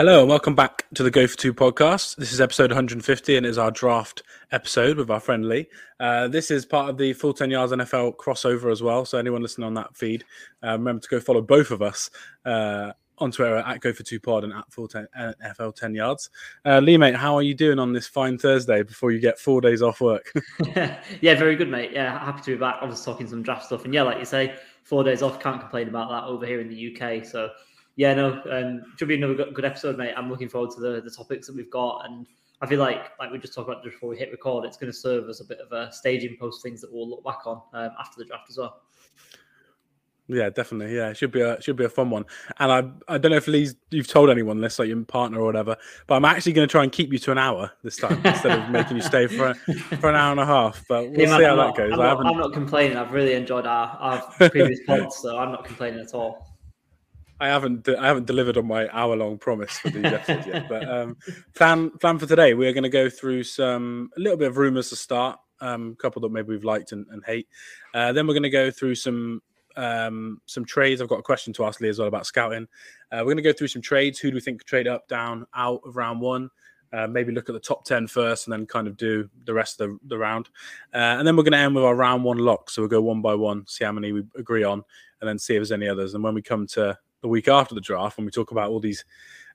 Hello and welcome back to the Go for Two podcast. This is episode 150 and it is our draft episode with our friend Lee. Uh, this is part of the Full 10 Yards NFL crossover as well. So, anyone listening on that feed, uh, remember to go follow both of us uh, on Twitter at Go for Two Pod and at Full 10, uh, NFL 10 Yards. Uh, Lee, mate, how are you doing on this fine Thursday before you get four days off work? yeah, very good, mate. Yeah, happy to be back. I was talking some draft stuff. And yeah, like you say, four days off, can't complain about that over here in the UK. So, yeah, no, um, should be another good episode, mate. I'm looking forward to the, the topics that we've got, and I feel like, like we just talked about before we hit record, it's going to serve as a bit of a staging post things that we'll look back on um, after the draft as well. Yeah, definitely. Yeah, it should be a should be a fun one. And I I don't know if Lee's you've told anyone this, like your partner or whatever, but I'm actually going to try and keep you to an hour this time instead of making you stay for for an hour and a half. But we'll yeah, see man, how that goes. I'm not, I'm not, complaining. I've really enjoyed our, our previous pods, so I'm not complaining at all. I haven't I haven't delivered on my hour long promise for these episodes yet. But um, plan plan for today, we're going to go through some a little bit of rumors to start. Um, a couple that maybe we've liked and, and hate. Uh, then we're going to go through some um, some trades. I've got a question to ask Lee as well about scouting. Uh, we're going to go through some trades. Who do we think trade up, down, out of round one? Uh, maybe look at the top 10 first and then kind of do the rest of the, the round. Uh, and then we're going to end with our round one lock. So we'll go one by one, see how many we agree on, and then see if there's any others. And when we come to the week after the draft when we talk about all these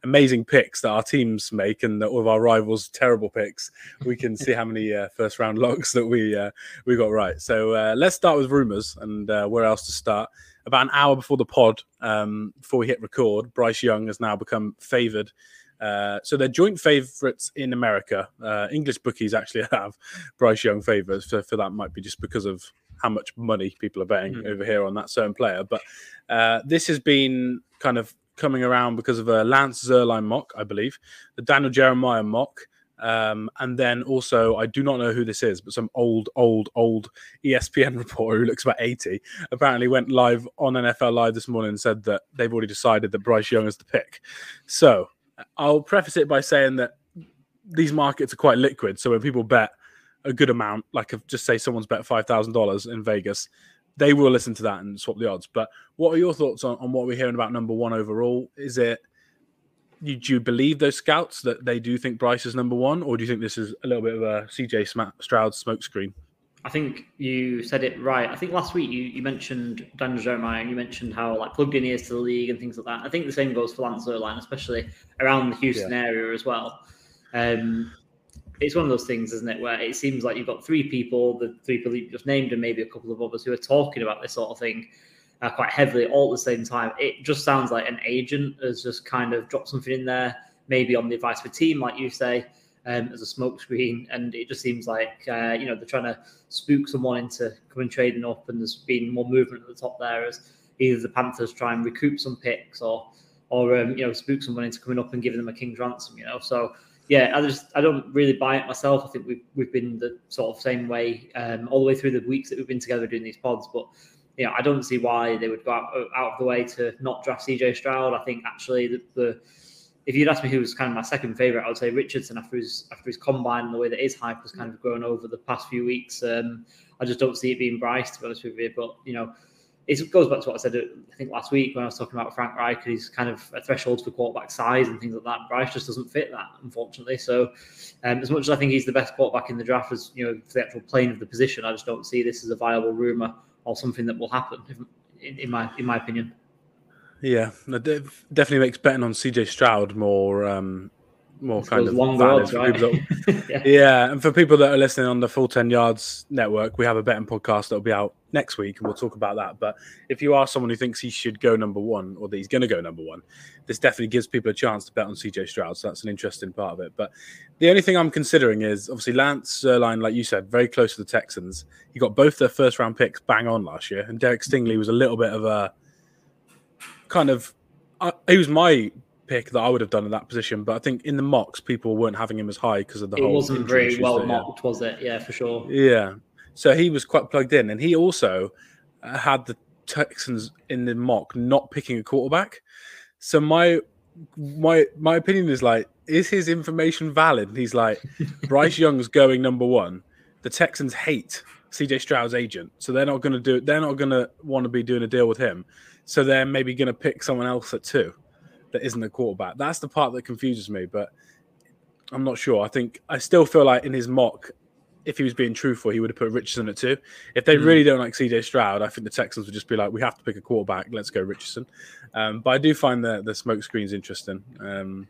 amazing picks that our teams make and all of our rivals' terrible picks, we can see how many uh, first round locks that we uh, we got right. So uh, let's start with rumors and uh, where else to start. About an hour before the pod, um, before we hit record, Bryce Young has now become favoured. Uh, so they're joint favourites in America. Uh, English bookies actually have Bryce Young favourites. So for that might be just because of how much money people are betting mm-hmm. over here on that certain player. But uh, this has been kind of coming around because of a Lance Zierlein mock, I believe, the Daniel Jeremiah mock. Um, and then also, I do not know who this is, but some old, old, old ESPN reporter who looks about 80 apparently went live on NFL Live this morning and said that they've already decided that Bryce Young is the pick. So I'll preface it by saying that these markets are quite liquid. So when people bet a good amount, like if just say someone's bet five thousand dollars in Vegas, they will listen to that and swap the odds. But what are your thoughts on, on what we're hearing about number one overall? Is it you, do you believe those scouts that they do think Bryce is number one, or do you think this is a little bit of a CJ Stroud smokescreen? I think you said it right. I think last week you, you mentioned Daniel Jeremiah and you mentioned how like plugged in he is to the league and things like that. I think the same goes for Lance Zierlein, especially around the Houston yeah. area as well. Um, it's one of those things, isn't it, where it seems like you've got three people, the three people you just named, and maybe a couple of others who are talking about this sort of thing uh, quite heavily all at the same time. It just sounds like an agent has just kind of dropped something in there, maybe on the advice of a team, like you say, um, as a smokescreen, and it just seems like uh, you know they're trying to spook someone into coming trading up, and there's been more movement at the top there as either the Panthers try and recoup some picks or or um, you know spook someone into coming up and giving them a king's ransom, you know. So yeah, I just I don't really buy it myself. I think we've we've been the sort of same way um, all the way through the weeks that we've been together doing these pods. But you know, I don't see why they would go out, out of the way to not draft CJ Stroud. I think actually the, the if you'd asked me who was kind of my second favorite, I would say Richardson after his after his combine and the way that his hype has kind of grown over the past few weeks. Um, I just don't see it being Bryce to be honest with you. But you know, it goes back to what I said, I think last week when I was talking about Frank Reich, he's kind of a threshold for quarterback size and things like that. Bryce just doesn't fit that, unfortunately. So, um, as much as I think he's the best quarterback in the draft, as you know, for the actual playing of the position, I just don't see this as a viable rumor or something that will happen, in, in my in my opinion. Yeah, definitely makes betting on CJ Stroud more um, more kind of long valid right? that, yeah. yeah. and for people that are listening on the full 10 yards network we have a betting podcast that'll be out next week and we'll talk about that but if you are someone who thinks he should go number one or that he's going to go number one this definitely gives people a chance to bet on cj stroud so that's an interesting part of it but the only thing i'm considering is obviously lance Zierlein, like you said very close to the texans he got both their first round picks bang on last year and derek stingley was a little bit of a kind of uh, he was my pick that I would have done in that position. But I think in the mocks, people weren't having him as high because of the it whole. It wasn't very well mocked, was it? Yeah, for sure. Yeah. So he was quite plugged in, and he also had the Texans in the mock not picking a quarterback. So my my my opinion is like, is his information valid? And he's like, Bryce Young's going number one. The Texans hate CJ Stroud's agent, so they're not going to do it. They're not going to want to be doing a deal with him. So they're maybe going to pick someone else at two that isn't a quarterback. That's the part that confuses me, but I'm not sure. I think I still feel like in his mock, if he was being truthful, he would have put Richardson at two. If they mm. really don't like CJ Stroud, I think the Texans would just be like, we have to pick a quarterback. Let's go Richardson. Um, but I do find the the smoke screens interesting. Um,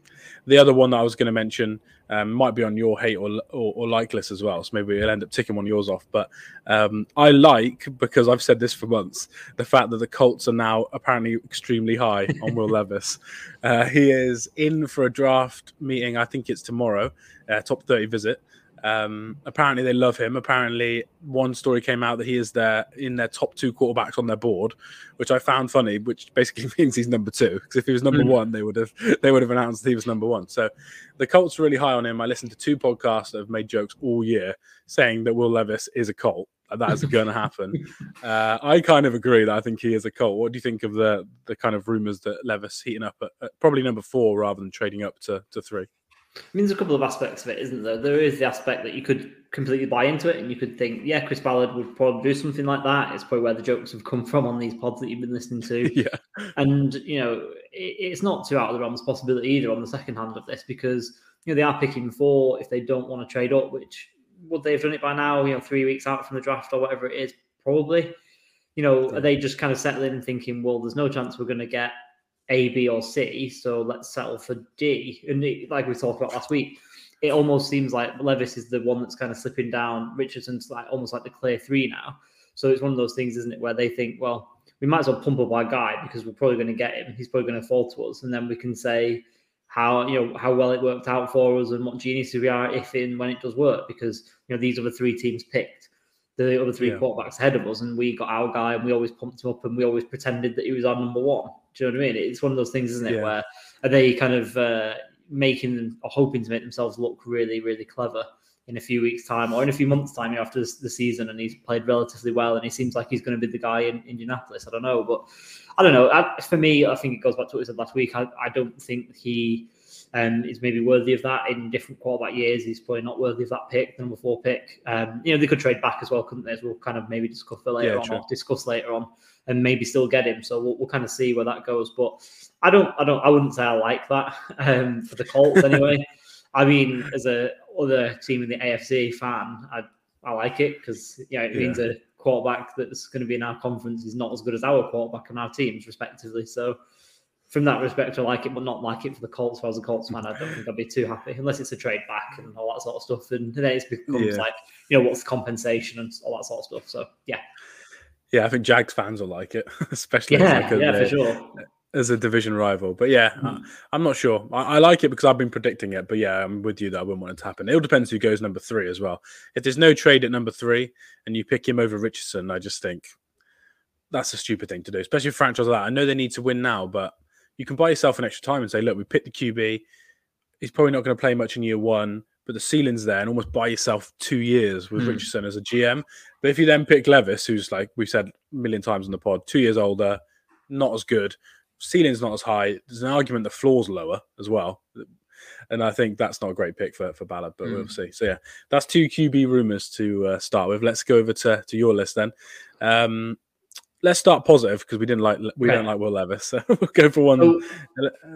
the other one that I was going to mention um, might be on your hate or, or, or like list as well. So maybe we'll end up ticking one of yours off. But um, I like because I've said this for months the fact that the Colts are now apparently extremely high on Will Levis. Uh, he is in for a draft meeting. I think it's tomorrow. Uh, top thirty visit. Um, apparently, they love him. Apparently, one story came out that he is there in their top two quarterbacks on their board, which I found funny. Which basically means he's number two. Because if he was number mm. one, they would have they would have announced he was number one. So the Colts are really high on him. I listened to two podcasts that have made jokes all year saying that Will Levis is a Colt. That is going to happen. Uh, I kind of agree that I think he is a Colt. What do you think of the the kind of rumors that Levis heating up at, at probably number four rather than trading up to, to three? I mean, there's a couple of aspects of it, isn't there? There is the aspect that you could completely buy into it and you could think, yeah, Chris Ballard would probably do something like that. It's probably where the jokes have come from on these pods that you've been listening to. yeah. And, you know, it, it's not too out of the realms possibility either on the second hand of this because, you know, they are picking four if they don't want to trade up, which would they have done it by now, you know, three weeks out from the draft or whatever it is? Probably. You know, yeah. are they just kind of settling and thinking, well, there's no chance we're going to get A, B, or C, so let's settle for D? And it, like we talked about last week, it almost seems like Levis is the one that's kind of slipping down. Richardson's like almost like the clear three now. So it's one of those things, isn't it, where they think, well, we might as well pump up our guy because we're probably going to get him. He's probably going to fall to us, and then we can say how you know how well it worked out for us and what geniuses we are if and when it does work. Because you know these other three teams picked the other three yeah. quarterbacks ahead of us, and we got our guy, and we always pumped him up, and we always pretended that he was our number one. Do you know what I mean? It's one of those things, isn't it, yeah. where are they kind of uh, making or hoping to make themselves look really, really clever in a few weeks' time or in a few months' time you know, after the season, and he's played relatively well, and he seems like he's going to be the guy in Indianapolis. I don't know, but I don't know. I, for me, I think it goes back to what we said last week. I, I don't think he um, is maybe worthy of that in different quarterback years. He's probably not worthy of that pick, the number four pick. Um, you know, they could trade back as well, couldn't they? As we'll kind of maybe discuss later yeah, on, or discuss later on, and maybe still get him. So we'll, we'll kind of see where that goes. But I don't, I don't, I wouldn't say I like that um, for the Colts anyway. I mean, as a other team in the AFC fan, I, I like it because you know, it yeah. means a quarterback that's going to be in our conference is not as good as our quarterback and our teams, respectively. So, from that respect, I like it, but not like it for the Colts. If I was a Colts fan, I don't think I'd be too happy unless it's a trade back and all that sort of stuff. And then it becomes yeah. like, you know, what's compensation and all that sort of stuff. So, yeah. Yeah, I think Jags fans will like it, especially yeah, like yeah, for sure as a division rival. But yeah, mm. I, am not sure. I, I, like it because I've been predicting it. But yeah, I'm with you that I wouldn't want it to happen. It all depends who goes number three as well. If there's no trade at number three and you pick him over Richardson, I just think that's a stupid thing to do, especially for franchise like that. I know they need to win now, but you can buy yourself an extra time and say, look, we picked the QB. He's probably not going to play much in year one, but the ceiling's there, and almost buy yourself two years with mm. Richardson as a GM. But if you then pick Levis, who's like we've said a million times on the pod, two years older, not as good, ceiling's not as high. There's an argument the floor's lower as well. And I think that's not a great pick for, for Ballard, but mm. we'll see. So, yeah, that's two QB rumors to uh, start with. Let's go over to, to your list then. Um, let's start positive because we didn't like we okay. don't like Will Levis. So we'll go for one oh.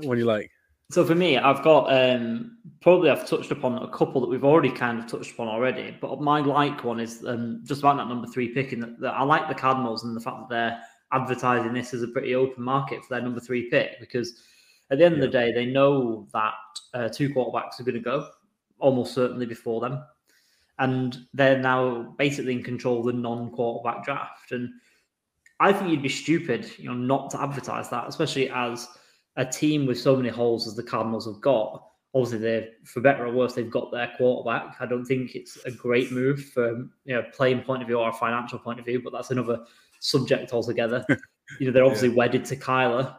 one you like. So for me, I've got um, probably I've touched upon a couple that we've already kind of touched upon already. But my like one is um, just about that number three pick, and that, that I like the Cardinals and the fact that they're advertising this as a pretty open market for their number three pick because at the end yeah. of the day, they know that uh, two quarterbacks are going to go almost certainly before them. And they're now basically in control of the non quarterback draft. And I think you'd be stupid, you know, not to advertise that, especially as a team with so many holes as the Cardinals have got. Obviously, they for better or worse, they've got their quarterback. I don't think it's a great move from you know playing point of view or a financial point of view, but that's another subject altogether. you know, they're obviously yeah. wedded to Kyler.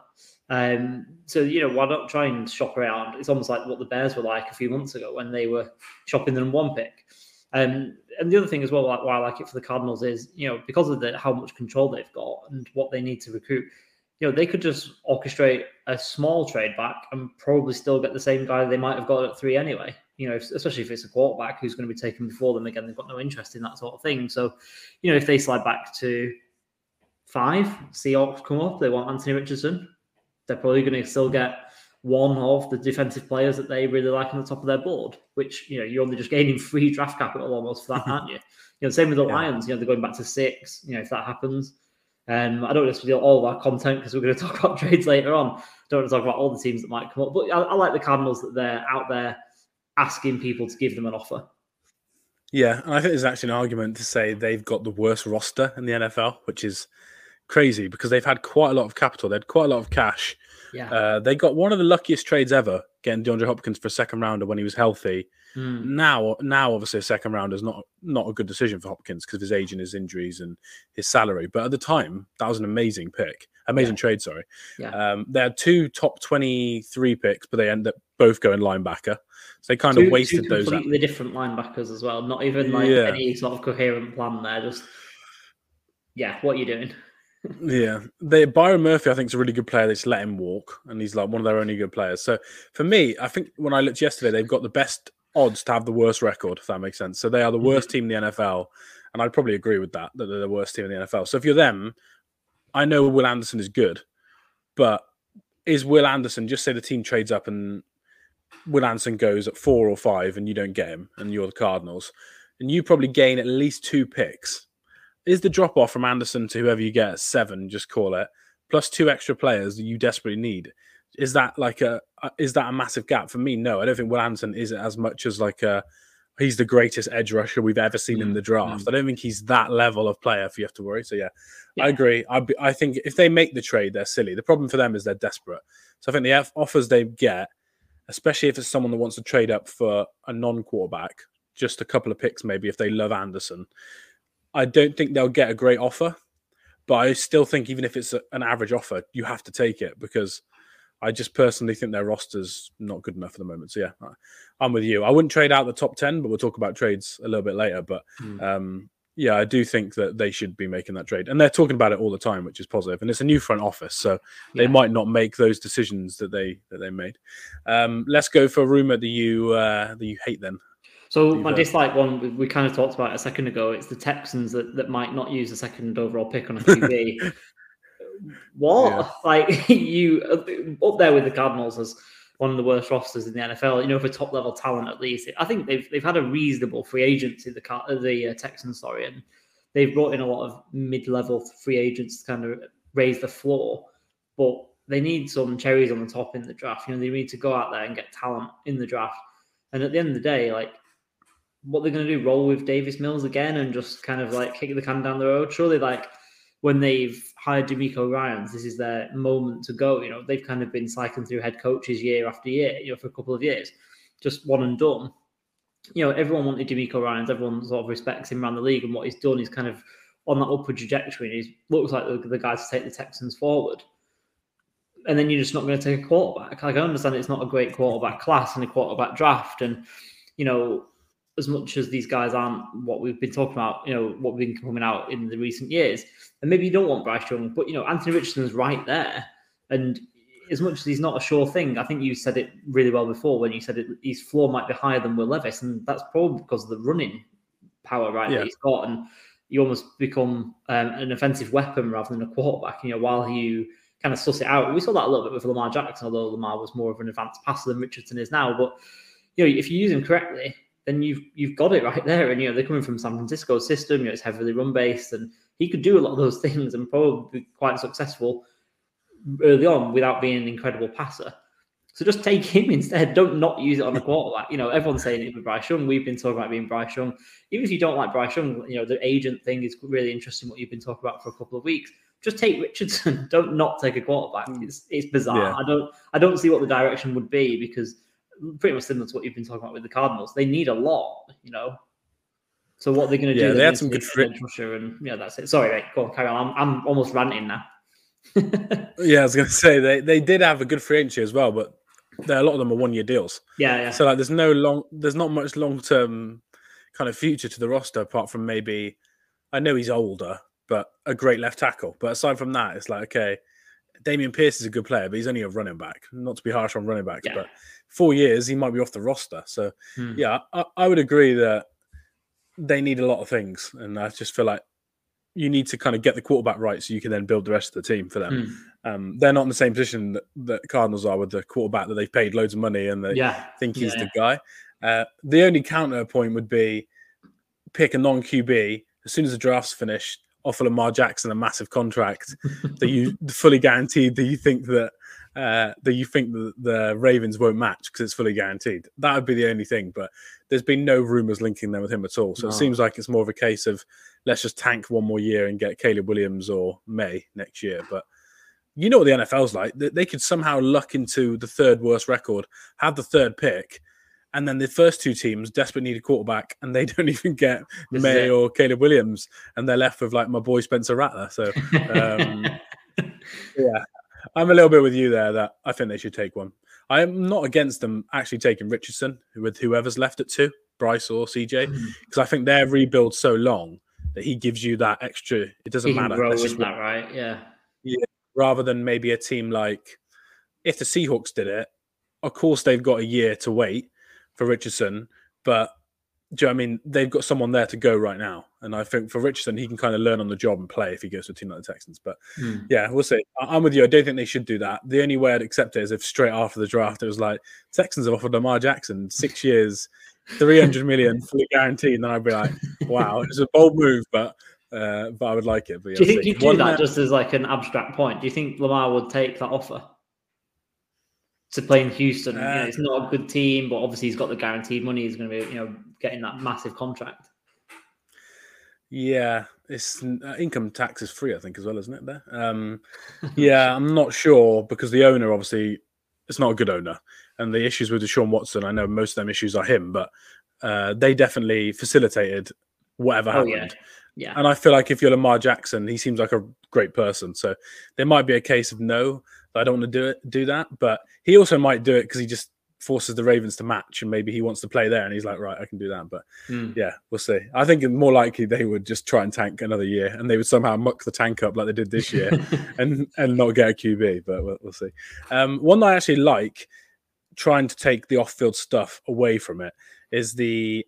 Um, so you know, why not try and shop around? It's almost like what the Bears were like a few months ago when they were shopping the number one pick. Um, and the other thing as well, like why I like it for the Cardinals is, you know, because of the, how much control they've got and what they need to recruit, you know, they could just orchestrate a small trade back and probably still get the same guy they might have got at three anyway. You know, especially if it's a quarterback who's going to be taken before them again, they've got no interest in that sort of thing. So, you know, if they slide back to five, Seahawks come up, they want Anthony Richardson, they're probably going to still get one of the defensive players that they really like on the top of their board, which you know you're only just gaining free draft capital almost for that, aren't you? You know, same with the yeah. Lions. You know, they're going back to six. You know, if that happens, um, I don't want to steal all of our content because we're going to talk about trades later on. I don't want to talk about all the teams that might come up, but I, I like the Cardinals that they're out there asking people to give them an offer. Yeah, and I think there's actually an argument to say they've got the worst roster in the NFL, which is crazy because they've had quite a lot of capital. They had quite a lot of cash. Yeah. Uh, they got one of the luckiest trades ever, getting DeAndre Hopkins for a second rounder when he was healthy. Mm. Now, now, obviously, a second round is not not a good decision for Hopkins because of his age and his injuries and his salary. But at the time, that was an amazing pick, amazing yeah. trade. Sorry, yeah. um, they had two top twenty three picks, but they end up both going linebacker. So they kind two, of wasted two those. Completely different linebackers as well. Not even like yeah. any sort of coherent plan there. Just yeah, what are you doing? yeah, they Byron Murphy, I think, is a really good player. They just let him walk, and he's like one of their only good players. So for me, I think when I looked yesterday, they've got the best odds to have the worst record, if that makes sense. So they are the mm-hmm. worst team in the NFL, and I'd probably agree with that that they're the worst team in the NFL. So if you're them, I know Will Anderson is good, but is Will Anderson just say the team trades up and Will Anderson goes at four or five, and you don't get him, and you're the Cardinals, and you probably gain at least two picks. Is the drop off from Anderson to whoever you get seven, just call it, plus two extra players that you desperately need? Is that like a is that a massive gap for me? No, I don't think Will Anderson is as much as like a he's the greatest edge rusher we've ever seen mm, in the draft. Mm. I don't think he's that level of player for you have to worry. So yeah, yeah. I agree. I, I think if they make the trade, they're silly. The problem for them is they're desperate. So I think the offers they get, especially if it's someone that wants to trade up for a non-quarterback, just a couple of picks maybe if they love Anderson, I don't think they'll get a great offer. But I still think even if it's a, an average offer, you have to take it because I just personally think their roster's not good enough at the moment. So yeah, I'm with you. I wouldn't trade out the top ten, but we'll talk about trades a little bit later. But mm. um, yeah, I do think that they should be making that trade, and they're talking about it all the time, which is positive. And it's a new front office, so they might not make those decisions that they that they made. Um, let's go for a rumor that you uh, that you hate then. So my dislike one we, we, kind of talked about a second ago. It's the Texans that, that might not use a second overall pick on a QB. what? Yeah. Like you up there with the Cardinals as one of the worst rosters in the NFL. You know, for top level talent at least. I think they've they've had a reasonable free agency. The the uh, Texans, sorry, and they've brought in a lot of mid level free agents to kind of raise the floor, but they need some cherries on the top in the draft. You know, they need to go out there and get talent in the draft. And at the end of the day, like what they're going to do, roll with Davis Mills again and just kind of like kick the can down the road. Surely, like when they've hired DeMeco Ryans, this is their moment to go. You know, they've kind of been cycling through head coaches year after year, you know, for a couple of years, just one and done. You know, everyone wanted DeMeco Ryans, everyone sort of respects him around the league, and what he's done is kind of on that upward trajectory, and he looks like the, the guy to take the Texans forward. And then you're just not going to take a quarterback. Like I understand it's not a great quarterback class and a quarterback draft, and you know as much as these guys aren't what we've been talking about, you know, what we've been coming out in the recent years. And maybe you don't want Bryce Young, but you know, Anthony Richardson's right there. And as much as he's not a sure thing, I think you said it really well before when you said it, his floor might be higher than Will Levis, and that's probably because of the running power, right? Yeah. That he's got, and you almost become um, an offensive weapon rather than a quarterback. You know, while you kind of suss it out, we saw that a little bit with Lamar Jackson, although Lamar was more of an advanced passer than Richardson is now. But you know, if you use him correctly, then you've you've got it right there. And you know they're coming from San Francisco system. You know it's heavily run based, and he could do a lot of those things and probably be quite successful early on without being an incredible passer. So just take him instead. Don't not use it on the quarterback. You know, everyone's saying it with Bryce Young. We've been talking about being Bryce Young. Even if you don't like Bryce Young, you know, the agent thing is really interesting what you've been talking about for a couple of weeks. Just take Richardson. don't not take a quarterback. Hmm. It's it's bizarre. Yeah. I don't I don't see what the direction would be because pretty much similar to what you've been talking about with the Cardinals. They need a lot, you know. So what they're going to do? Yeah, they had some good free. And yeah, that's it. Sorry, mate. Go on, carry on. I'm, I'm almost ranting now. yeah, I was going to say they, they did have a good free agency as well, but there a lot of them are one year deals. Yeah, yeah. So like, there's no long, there's not much long term kind of future to the roster apart from maybe, I know he's older, but a great left tackle. But aside from that, it's like okay, Dameon Pierce is a good player, but he's only a running back. Not to be harsh on running backs, yeah. but four years he might be off the roster. So hmm. yeah, I, I, would agree that they need a lot of things, and I just feel like you need to kind of get the quarterback right so you can then build the rest of the team for them. Mm. Um, they're not in the same position that, that Cardinals are with the quarterback that they've paid loads of money and they Yeah. think he's Yeah. the guy. Uh, the only counterpoint would be pick a non QB as soon as the draft's finished, offer Lamar Jackson a massive contract that you fully guaranteed that you think that uh, that you think that the Ravens won't match because it's fully guaranteed. That would be the only thing. But there's been no rumors linking them with him at all. So No. it seems like it's more of a case of let's just tank one more year and get Caleb Williams or Maye next year. But you know what the NFL's like. They, they could somehow luck into the third worst record, have the third pick, and then the first two teams desperately need a quarterback, and they don't even get This Maye or Caleb Williams, and they're left with like my boy Spencer Rattler. So um, yeah, I'm a little bit with you there. That I think they should take one. I am not against them actually taking Richardson with whoever's left at two, Bryce or CJ, because hmm. I think their rebuild so long that he gives you that extra. It doesn't matter. grow just that, right? Yeah. Yeah. rather than maybe a team like if the Seahawks did it, of course they've got a year to wait for Richardson, but do you know what I mean they've got someone there to go right now. And I think for Richardson, he can kind of learn on the job and play if he goes to a team like the Texans. But Mm. yeah, we'll see. I- I'm with you. I don't think they should do that. The only way I'd accept it is if straight after the draft it was like Texans have offered Lamar Jackson six years, 300 million fully guaranteed, and then I'd be like, wow, it's a bold move, but uh, but I would like it. But yeah, Do you think see. you do One, that uh, just as like an abstract point? Do you think Lamar would take that offer to play in Houston? you know, Uh, it's not a good team, but obviously he's got the guaranteed money. He's going to be, you know, getting that massive contract. Yeah, it's uh, income tax is free, I think, as well, isn't it? There. Um, yeah, I'm not sure because the owner obviously it's not a good owner, and the issues with Deshaun Watson, I know most of them issues are him, but uh, they definitely facilitated whatever Oh, happened. yeah. Yeah. And I feel like if you're Lamar Jackson, he seems like a great person. So there might be a case of no, I don't want to do it, do that. But he also might do it because he just forces the Ravens to match, and maybe he wants to play there, and he's like, right, I can do that. But Mm. yeah, we'll see. I think more likely they would just try and tank another year, and they would somehow muck the tank up like they did this year, and and not get a QB. But we'll, we'll see. Um, one that I actually like, trying to take the off-field stuff away from it, is the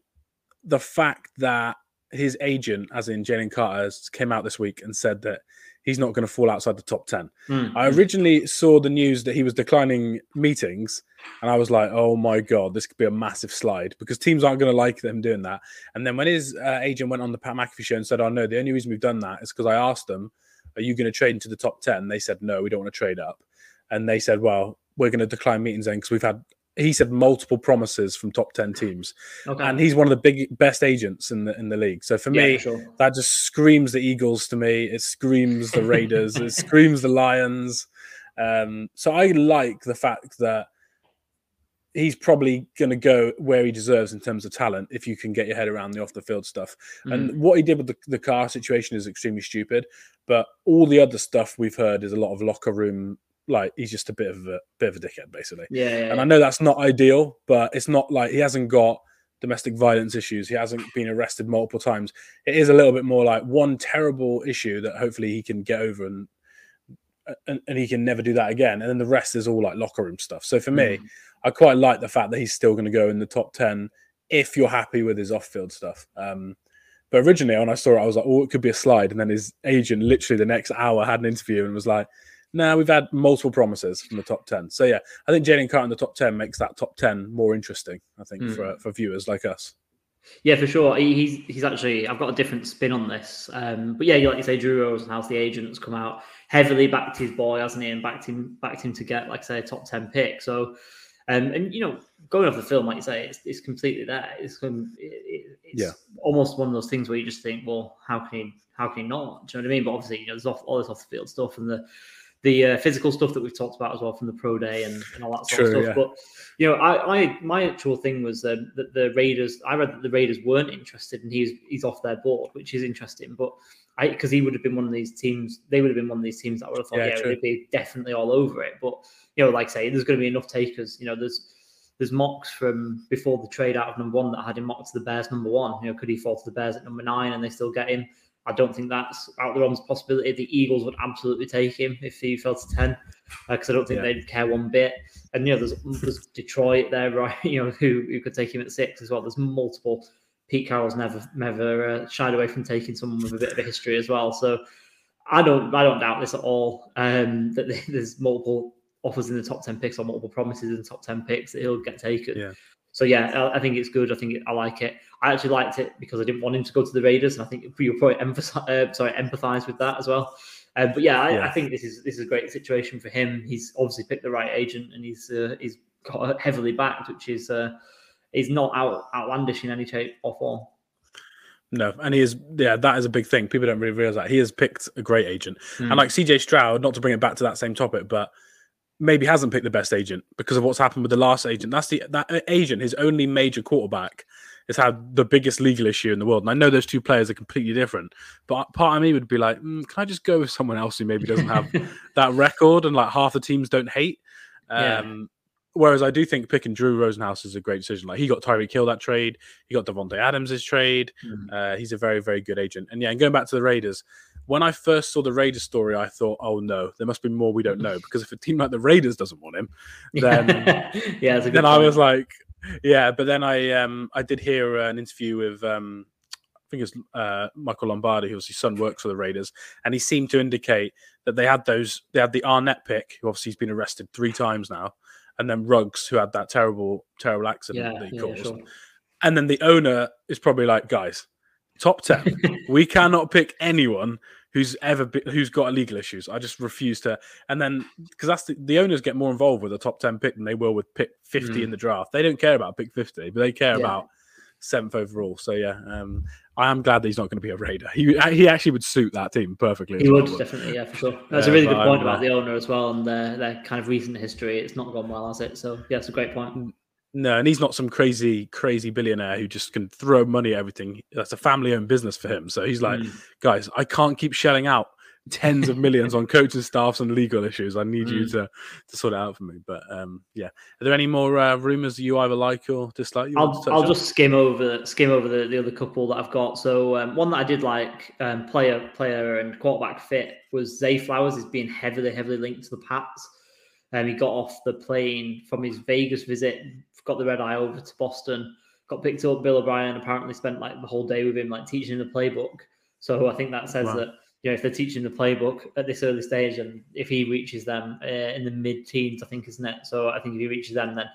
the fact that his agent, as in Jalen Carter, came out this week and said that he's not going to fall outside the top ten. Mm. I originally saw the news that he was declining meetings, and I was like, "Oh my god, this could be a massive slide," because teams aren't going to like them doing that. And then when his uh, agent went on the Pat McAfee show and said, "Oh no, the only reason we've done that is because I asked them, are you going to trade into the top 10? They said, "No, we don't want to trade up," and they said, "Well, we're going to decline meetings then because we've had." He said multiple promises from top ten teams, Okay. and he's one of the big best agents in the in the league. So for Yeah, me, sure. that just screams the Eagles to me. It screams the Raiders. it screams the Lions. Um, so I like the fact that he's probably going to go where he deserves in terms of talent if you can get your head around the off the field stuff. Mm. And what he did with the, the car situation is extremely stupid. But all the other stuff we've heard is a lot of locker room. Like he's just a bit of a bit of a dickhead, basically. yeah, yeah, And yeah. I know that's not ideal, but it's not like he hasn't got domestic violence issues. He hasn't been arrested multiple times. It is a little bit more like one terrible issue that hopefully he can get over and and, and he can never do that again. And then the rest is all like locker room stuff. So for me, Mm. I quite like the fact that he's still going to go in the top 10 if you're happy with his off field stuff. Um, but originally, when I saw it, I was like, oh, it could be a slide. And then his agent literally the next hour had an interview and was like, no, nah, we've had multiple promises from the top 10. So yeah, I think Jalen Carter in the top 10 makes that top 10 more interesting, I think, Mm. for, for viewers like us. Yeah, for sure. He, he's he's actually. I've got a different spin on this. Um, but yeah, like you say, Drew Rosenhaus, the agent's come out heavily backed his boy, hasn't he, and backed him backed him to get like I say a top ten pick. So, um, and you know, going off the film, like you say, it's, it's completely there. It's um, it, it's Yeah. almost one of those things where you just think, well, how can he how can he not? Do you know what I mean? But obviously, you know, there's off, all this off the field stuff and the the uh, physical stuff that we've talked about as well from the pro day and, and all that sort True, of stuff. yeah. But you know, I, I my actual thing was um, that the Raiders. I read that the Raiders weren't interested, and he's he's off their board, which is interesting. But I because he would have been one of these teams. They would have been one of these teams that would have thought, Yeah, yeah, they'd be definitely all over it. But you know, like I say, there's going to be enough takers. You know, there's there's mocks from before the trade out of number one that had him mocked to the Bears number one. You know, could he fall to the Bears at number nine and they still get him? I don't think that's out of the realms of possibility. The Eagles would absolutely take him if he fell to ten, because I don't think Yeah. they'd care one bit. And you know, there's, there's Detroit there, right? You know, who, who could take him at six as well. There's multiple Pete Carroll's never never uh, shied away from taking someone with a bit of a history as well. So I don't I don't doubt this at all. Um, that there's multiple offers in the top ten picks or multiple promises in the top ten picks that he'll get taken. Yeah. So yeah, I, I think it's good. I think it, I like it. I actually liked it because I didn't want him to go to the Raiders, and I think you'll probably emphasize, uh, sorry, empathize with that as well. Uh, but yeah I, yeah, I, think this is this is a great situation for him. He's obviously picked the right agent, and he's uh, he's got heavily backed, which is uh, is not out, outlandish in any shape or form. No, and he is yeah, that is a big thing. People don't really realize that he has picked a great agent, mm. and like CJ Stroud, not to bring it back to that same topic, but maybe hasn't picked the best agent because of what's happened with the last agent. That's the that agent, his only major quarterback, has had the biggest legal issue in the world. And I know those two players are completely different, but part of me would be like, mm, can I just go with someone else who maybe doesn't have that record and like half the teams don't hate? Um, yeah. Whereas I do think picking Drew Rosenhaus is a great decision. Like he got Tyreek Hill that trade, he got Davante Adams' trade. Mm. Uh, he's a very, very good agent. And yeah, and going back to the Raiders, when I first saw the Raiders story, I thought, oh no, there must be more we don't know. Because if a team like the Raiders doesn't want him, then yeah, then point. I was like, yeah. But then I um I did hear an interview with um I think it's uh, Michael Lombardi, whose son works for the Raiders, and he seemed to indicate that they had those they had the Arnette pick, who obviously has been arrested three times now and then Ruggs, who had that terrible, terrible accident yeah, that he yeah, caused. Sure. And then the owner is probably like, guys, top 10. we cannot pick anyone who's ever be, who's got legal issues. I just refuse to. And then because that's the, the, owners get more involved with the top 10 pick than they will with pick 50 mm. in the draft. They don't care about pick 50, but they care yeah. about seventh overall. So yeah, um, I am glad that he's not going to be a Raider. He he actually would suit that team perfectly. He would definitely, yeah, for sure. That's a really good point about the owner as well and their their kind of recent history. It's not gone well, has it? So yeah, it's a great point. No, and he's not some crazy, crazy billionaire who just can throw money at everything. That's a family-owned business for him. So he's like, mm. guys, I can't keep shelling out tens of millions on coaching staffs and legal issues. I need mm. you to to sort it out for me. But um, yeah, are there any more uh, rumors you either like or dislike? I'll, I'll just skim over skim over the, the other couple that I've got. So um, one that I did like, um, player player and quarterback fit was Zay Flowers is being heavily heavily linked to the Pats. Um, he got off the plane from his Vegas visit, got the red eye over to Boston, got picked up. Bill O'Brien apparently spent like the whole day with him, like teaching the playbook. So I think that says wow. that you know, if they're teaching the playbook at this early stage, and if he reaches them uh, in the mid-teens, I think, isn't it? So I think if he reaches them, then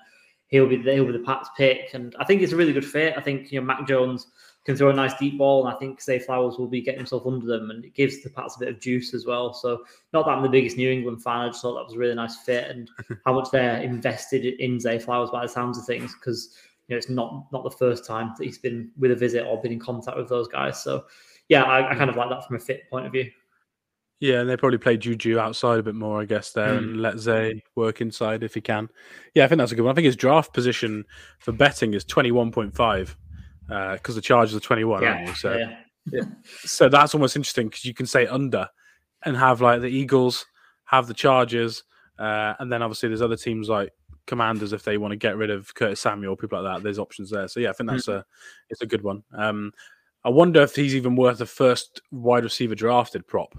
he'll be he'll be the Pats pick, and I think it's a really good fit. I think you know Mac Jones can throw a nice deep ball, and I think Zay Flowers will be getting himself under them, and it gives the Pats a bit of juice as well. So not that I'm the biggest New England fan, I just thought that was a really nice fit, and how much they're invested in Zay Flowers by the sounds of things, because you know it's not not the first time that he's been with a visit or been in contact with those guys. So yeah, I, I, kind of like that from a fit point of view. Yeah, and they probably play Juju outside a bit more, I guess, there, mm. and let Zay work inside if he can. Yeah, I think that's a good one. I think his draft position for betting is twenty one point five because uh, the Chargers are twenty one, yeah, So, yeah. yeah. so that's almost interesting because you can say under and have like the Eagles, have the Chargers, uh, and then obviously there's other teams like Commanders if they want to get rid of Curtis Samuel, people like that. There's options there. So yeah, I think that's mm. a it's a good one. Um, I wonder if he's even worth the first wide receiver drafted prop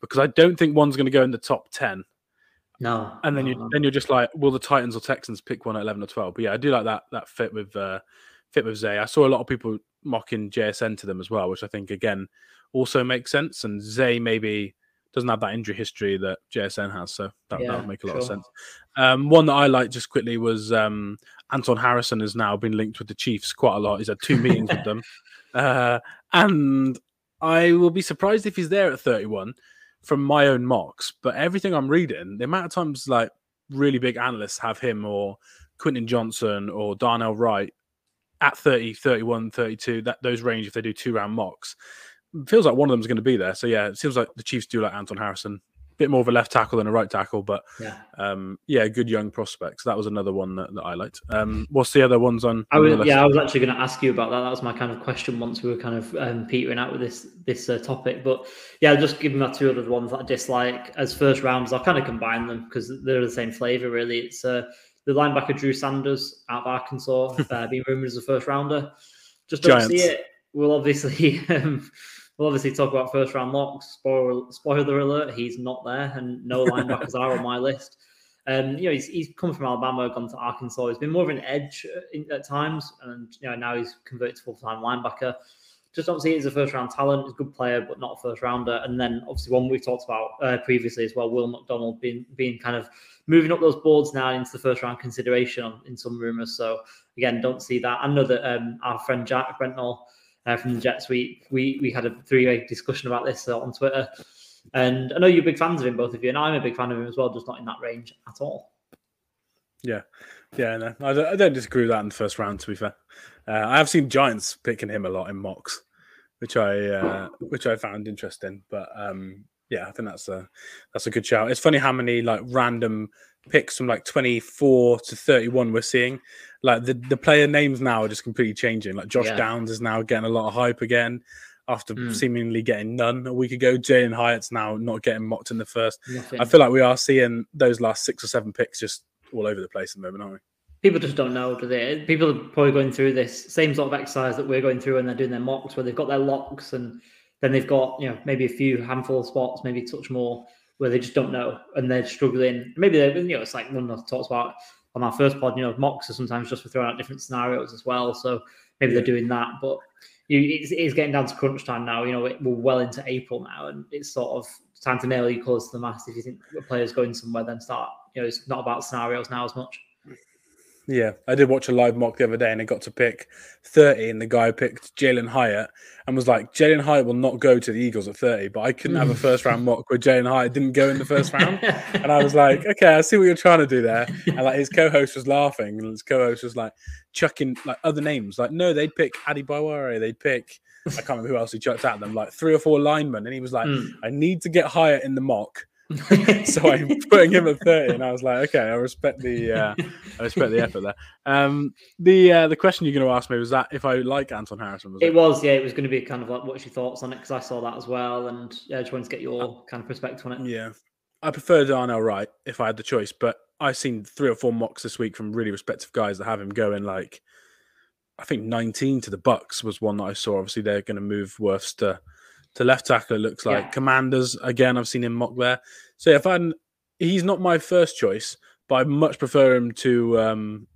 because I don't think one's going to go in the top ten. No, and then no, you no. then you're just like, will the Titans or Texans pick one at eleven or twelve? But yeah, I do like that that fit with uh, fit with Zay. I saw a lot of people mocking JSN to them as well, which I think again also makes sense. And Zay maybe doesn't have that injury history that JSN has, so that, yeah, that would make a lot sure. of sense. Um, one that I like just quickly was um, Anton Harrison has now been linked with the Chiefs quite a lot. He's had two meetings with them. Uh, and I will be surprised if he's there at 31 from my own mocks. But everything I'm reading, the amount of times like really big analysts have him or Quentin Johnston or Darnell Wright at 30, 31, 32, that those range if they do two round mocks. Feels like one of them is going to be there. So yeah, it seems like the Chiefs do like Anton Harrison A bit more of a left tackle than a right tackle, but yeah, um, yeah, good young prospects. That was another one that, that I liked. Um, what's the other ones on? I was, yeah, I was actually going to ask you about that. That was my kind of question once we were kind of um, petering out with this this uh, topic. But yeah, just give me my two other ones that I dislike as first rounds. I'll kind of combine them because they're the same flavor. Really, it's uh, the linebacker Drew Sanders out of Arkansas, uh, being rumored as a first rounder. Just don't Giants. see it. We'll obviously. Um, we'll obviously talk about first round locks. Spoiler, spoiler alert: he's not there, and no linebackers are on my list. Um, you know, he's, he's come from Alabama, gone to Arkansas. He's been more of an edge uh, at times, and you know now he's converted to full time linebacker. Just obviously, he's a first round talent. He's a good player, but not a first rounder. And then obviously, one we've talked about uh, previously as well, Will McDonald being being kind of moving up those boards now into the first round consideration in some rumors. So again, don't see that. I know that um, our friend Jack Brentnall uh, from the Jets, we we we had a three way discussion about this uh, on Twitter. And I know you're big fans of him, both of you, and I'm a big fan of him as well, just not in that range at all. Yeah, yeah, no, I don't, I don't disagree with that in the first round. To be fair, uh, I have seen Giants picking him a lot in mocks, which I uh, which I found interesting. But um, yeah, I think that's a that's a good shout. It's funny how many like random picks from like 24 to 31 we're seeing. Like the, the player names now are just completely changing. Like Josh yeah. Downs is now getting a lot of hype again after mm. seemingly getting none a week ago. Jalin Hyatt's now not getting mocked in the first. Nothing. I feel like we are seeing those last six or seven picks just all over the place at the moment, aren't we? People just don't know, do they? People are probably going through this same sort of exercise that we're going through when they're doing their mocks, where they've got their locks and then they've got you know maybe a few handful of spots, maybe touch more where they just don't know and they're struggling. Maybe they you know it's like one of talks about on our first pod. You know, mocks are sometimes just for throwing out different scenarios as well. So maybe they're doing that, but you, it's, it's, getting down to crunch time now. You know, it, we're well into April now, and it's sort of time to nail your colours to the mast. If you think the player's going somewhere, then start. You know, it's not about scenarios now as much. Yeah, I did watch a live mock the other day and I got to pick 30, and the guy picked Jalin Hyatt and was like, Jalin Hyatt will not go to the Eagles at 30, but I couldn't have a first round mock where Jalin Hyatt didn't go in the first round. and I was like, okay, I see what you're trying to do there. And like his co host was laughing, and his co host was like chucking like other names. Like, no, they'd pick Adi Adebawore, they'd pick, I can't remember who else he chucked at them, like three or four linemen. And he was like, mm. I need to get Hyatt in the mock so I'm putting him at 30, and I was like, okay, I respect the uh, I respect the effort there. Um, the uh, the question you're going to ask me was that if I like Anton Harrison. Was it, it, was, yeah. It was going to be kind of like what's your thoughts on it because I saw that as well, and yeah, I just wanted to get your uh, kind of perspective on it. Yeah, I prefer Darnell Wright if I had the choice, but I've seen three or four mocks this week from really respective guys that have him going like. I think 19 to the Bucks was one that I saw. Obviously, they're going to move Wirfs to to left tackle. It looks like yeah. Commanders again. I've seen him mock there. So if I, he's not my first choice, but I much prefer him to um,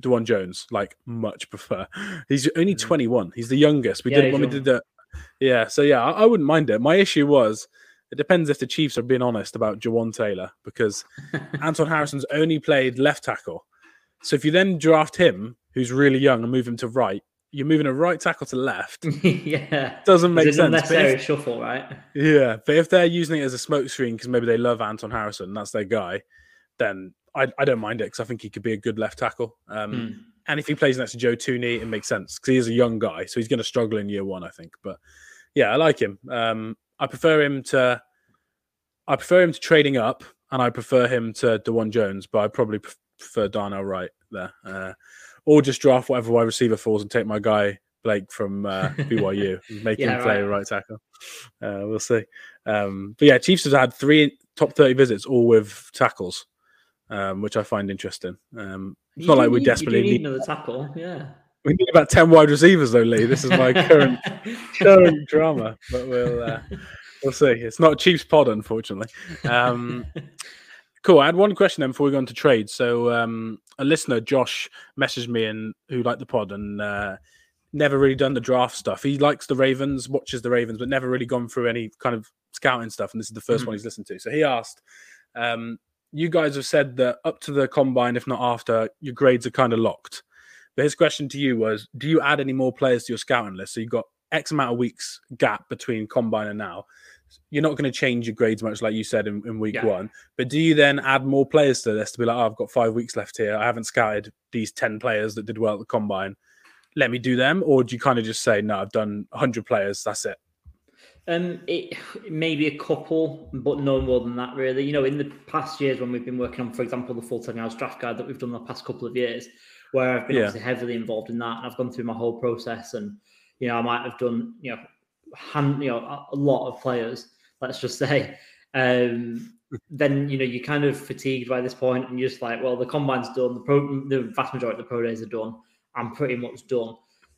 Dawand Jones. Like much prefer. He's only mm. 21. He's the youngest. We yeah, did when we did that. Yeah. So yeah, I, I, wouldn't mind it. My issue was. It depends if the Chiefs are being honest about Jawaan Taylor because Anton Harrison's only played left tackle. So if you then draft him, who's really young, and move him to right, you're moving a right tackle to left. yeah, doesn't make it's sense. Unnecessary if, shuffle, right? Yeah, but if they're using it as a smokescreen because maybe they love Anton Harrison, that's their guy, then I, I don't mind it because I think he could be a good left tackle. Um, mm. And if he plays next to Joe Thuney, it makes sense because he is a young guy, so he's going to struggle in year one, I think. But yeah, I like him. Um, I prefer him to, I prefer him to trading up, and I prefer him to Dawand Jones, but I probably prefer Darnell Wright there. Uh, or just draft whatever wide receiver falls and take my guy Blake from uh, BYU, make yeah, him play right. right tackle. Uh, we'll see. Um, but yeah, Chiefs have had three top thirty visits, all with tackles, um, which I find interesting. Um, it's not like we desperately need, need another tackle. Yeah, we need about ten wide receivers though, Lee. This is my current current drama, but we'll uh, we'll see. It's not Chiefs pod, unfortunately. Cool. I had one question then before we go on to trade. So um, a listener, Josh, messaged me and who liked the pod and uh, never really done the draft stuff. He likes the Ravens, watches the Ravens, but never really gone through any kind of scouting stuff. And this is the 1st mm-hmm. one he's listened to. So he asked, um, you guys have said that up to the combine, if not after, your grades are kind of locked. But his question to you was, do you add any more players to your scouting list? So you've got X amount of weeks gap between combine and now you're not going to change your grades much, like you said in, in week yeah. one. But do you then add more players to this to be like, oh, I've got five weeks left here. I haven't scouted these 10 players that did well at the combine. Let me do them. Or do you kind of just say, no, I've done 100 players. That's it? Um, it maybe a couple, but no more than that, really. You know, in the past years when we've been working on, for example, the Full 10 Yards draft guide that we've done the past couple of years, where I've been yeah. obviously heavily involved in that, and I've gone through my whole process, and you know, I might have done, you know, hand, you know, a lot of players, let's just say, um, then you know you're kind of fatigued by this point, and you're just like, well, the combine's done, the pro, the vast majority of the pro days are done. I'm pretty much done.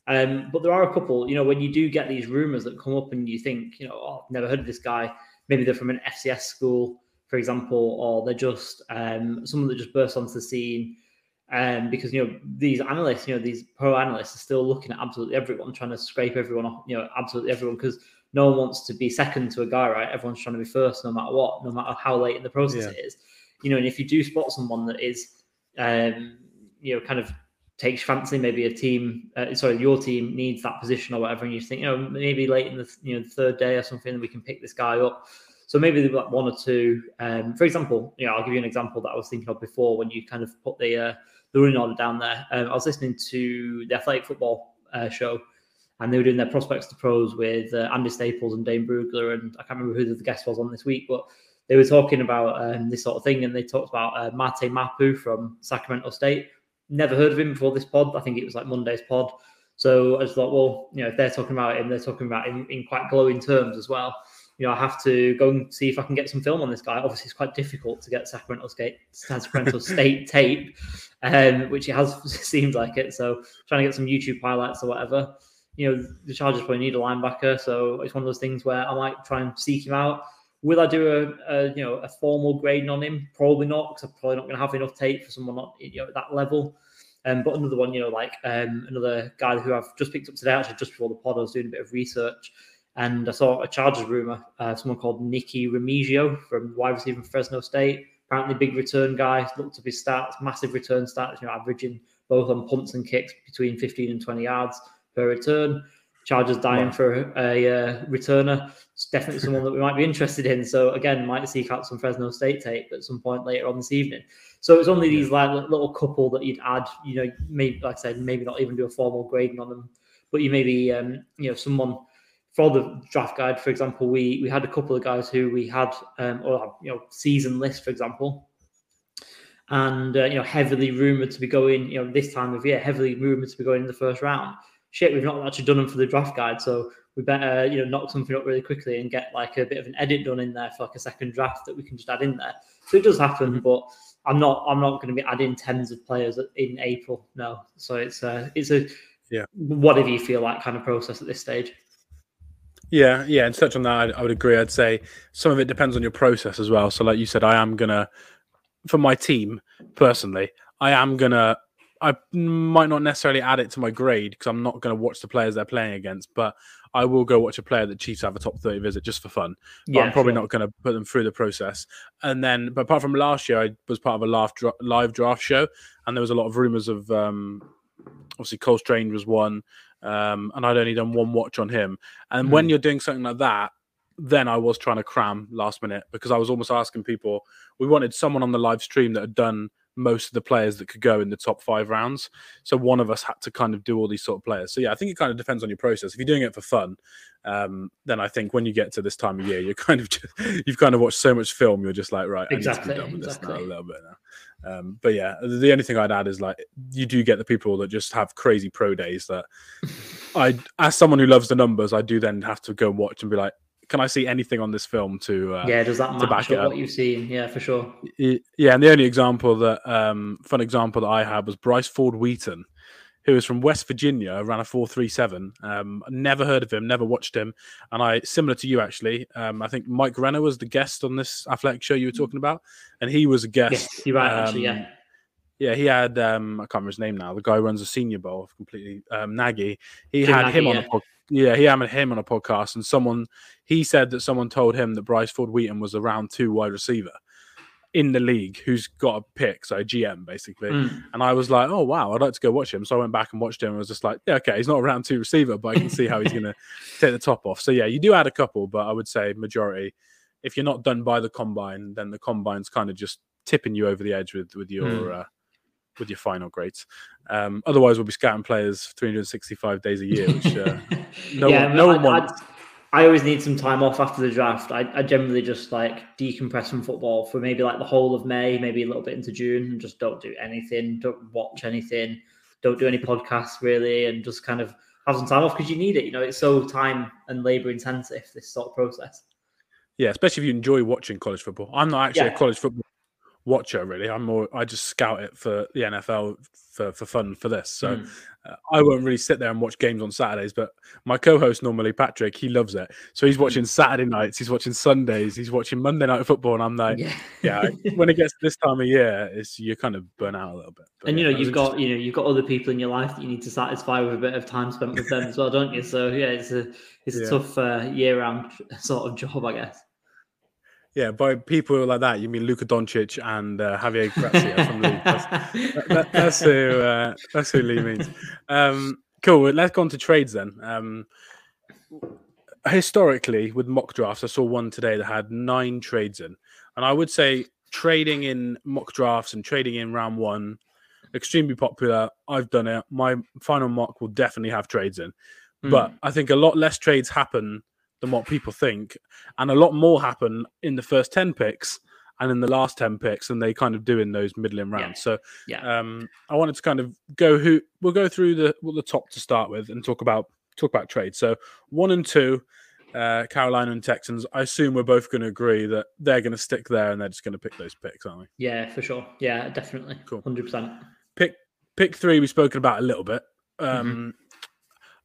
Um, but there are a couple, you know, when you do get these rumors that come up, and you think, you know, oh, I've never heard of this guy. Maybe they're from an FCS school, for example, or they're just um, someone that just bursts onto the scene. Um, because you know these analysts, you know these pro analysts are still looking at absolutely everyone, trying to scrape everyone off, you know, absolutely everyone, because no one wants to be second to a guy, right? Everyone's trying to be first, no matter what, no matter how late in the process yeah. it is. You know, and if you do spot someone that is, um, you know, kind of takes fancy, maybe a team, uh, sorry, your team needs that position or whatever, and you think, you know, maybe late in the you know the third day or something, we can pick this guy up. So maybe like one or two. Um, for example, you know, I'll give you an example that I was thinking of before when you kind of put the uh, the running order down there. Um, I was listening to the Athletic Football uh, show, and they were doing their prospects to pros with uh, Andy Staples and Dane Brugler, and I can't remember who the guest was on this week, but they were talking about um, this sort of thing, and they talked about uh, Marte Mapu from Sacramento State. Never heard of him before this pod. I think it was like Monday's pod. So I just thought, well, you know, if they're talking about him, they're talking about him in quite glowing terms as well. You know, I have to go and see if I can get some film on this guy. Obviously, it's quite difficult to get Sacramento State, Sacramento State tape, um, which it has seemed like it. So trying to get some YouTube highlights or whatever you know, the Chargers probably need a linebacker. So it's one of those things where I might try and seek him out. Will I do a, a you know a formal grading on him? Probably not, because I'm probably not going to have enough tape for someone not you know at that level. Um, but another one, you know, like um, another guy who I've just picked up today, actually just before the pod, I was doing a bit of research, and I saw a Chargers rumor. Uh, someone called Nikko Remigio from wide receiver from Fresno State. Apparently, big return guy. Looked up his stats, massive return stats. You know, averaging both on punts and kicks between 15 and 20 yards per return. Chargers dying for a, uh, returner. It's definitely someone that we might be interested in. So again, might seek out some Fresno State tape at some point later on this evening. So it's only these like little couple that you'd add. You know, maybe like I said, maybe not even do a formal grading on them, but you maybe um, you know someone for the draft guide, for example, we we had a couple of guys who we had um, or you know season list, for example, and uh, you know heavily rumored to be going. You know, this time of year, heavily rumored to be going in the first round shit, we've not actually done them for the draft guide, so we better you know knock something up really quickly and get like a bit of an edit done in there for like a second draft that we can just add in there. So it does happen, mm-hmm. but I'm not I'm not going to be adding tens of players in April. No, so it's a it's a yeah whatever you feel like kind of process at this stage. Yeah, yeah, and touch on that, I, I would agree. I'd say some of it depends on your process as well. So, like you said, I am gonna, for my team personally, I am gonna I might not necessarily add it to my grade because I'm not going to watch the players they're playing against, but I will go watch a player that Chiefs have a top 30 visit just for fun. But yeah, I'm probably sure. not going to put them through the process. And then, but apart from last year, I was part of a live, live draft show, and there was a lot of rumors of um, obviously Cole Strange was one, um, and I'd only done one watch on him. And mm. when hmm. you're doing something like that, then I was trying to cram last minute because I was almost asking people. We wanted someone on the live stream that had done most of the players that could go in the top five rounds. So one of us had to kind of do all these sort of players. So yeah, I think it kind of depends on your process. If you're doing it for fun, um, then I think when you get to this time of year, you're kind of just, you've kind of watched so much film, you're just like, right, exactly, I need to be done with exactly. this now a little bit now. Um, but yeah, the only thing I'd add is like you do get the people that just have crazy pro days that I, as someone who loves the numbers, I do then have to go and watch and be like, can I see anything on this film to uh, yeah? Does that match up what you've seen? Yeah, for sure. Yeah, and the only example that um, fun example that I had was Bryce Ford Wheaton, who is from West Virginia, ran a four three seven. Um, never heard of him, never watched him, and I similar to you actually. Um, I think Mike Renner was the guest on this athletic show you were talking about, and he was a guest. Yes, you're right. actually, yeah. Yeah, he had um, I can't remember his name now. The guy who runs a senior bowl, completely um, Nagy. He Jim had Nagy, him on yeah. podcast yeah, he had him on a podcast, and someone he said that someone told him that Bryce Ford Wheaton was a round two wide receiver in the league who's got a pick, so a GM basically. Mm. And I was like, oh wow, I'd like to go watch him. So I went back and watched him and was just like, yeah, okay, he's not a round two receiver, but I can see how he's going to take the top off. So yeah, you do add a couple, but I would say majority. If you're not done by the combine, then the combine's kind of just tipping you over the edge with with your mm. uh, with your final grades. Um, otherwise, we'll be scouting players 365 days a year, which uh, no yeah, one, no one wants. I always need some time off after the draft. I, I, generally just like decompress from football for maybe like the whole of May, maybe a little bit into June, and just don't do anything, don't watch anything, don't do any podcasts really, and just kind of have some time off because you need it. You know, it's so time and labor intensive this sort of process. Yeah, especially if you enjoy watching college football. I'm not actually yeah. a college football watcher. Really, I'm more. I just scout it for the NFL for for fun for this. So. Mm. Uh, I won't really sit there and watch games on Saturdays, but my co-host normally Patrick, he loves it. So he's watching Saturday nights, he's watching Sundays, he's watching Monday night football, and I'm like, yeah, yeah when it gets this time of year, it's you kind of burn out a little bit. But, and you know, you've got you know you've got other people in your life that you need to satisfy with a bit of time spent with them as well, don't you? So yeah, it's a it's a yeah. tough uh, year-round sort of job, I guess. Yeah, by people like that, you mean Luka Doncic and uh, Javier Gracia from League. That's, that, that's, who uh, that's who Lee means. Um, cool. Let's go on to trades then. Um, historically, with mock drafts, I saw one today that had nine trades in, and I would say trading in mock drafts and trading in round one extremely popular. I've done it. My final mock will definitely have trades in, mm. but I think a lot less trades happen than what people think, and a lot more happen in the first ten picks and in the last ten picks than they kind of do in those middling rounds. Yeah. So, yeah, um, I wanted to kind of go who we'll go through the well, the top to start with and talk about talk about trade. So one and two. Uh, Carolina and Texans. I assume we're both going to agree that they're going to stick there and they're just going to pick those picks, aren't we? Yeah, for sure. Yeah, definitely. Cool. Hundred percent. Pick pick three. We've spoken about a little bit. Um, mm-hmm.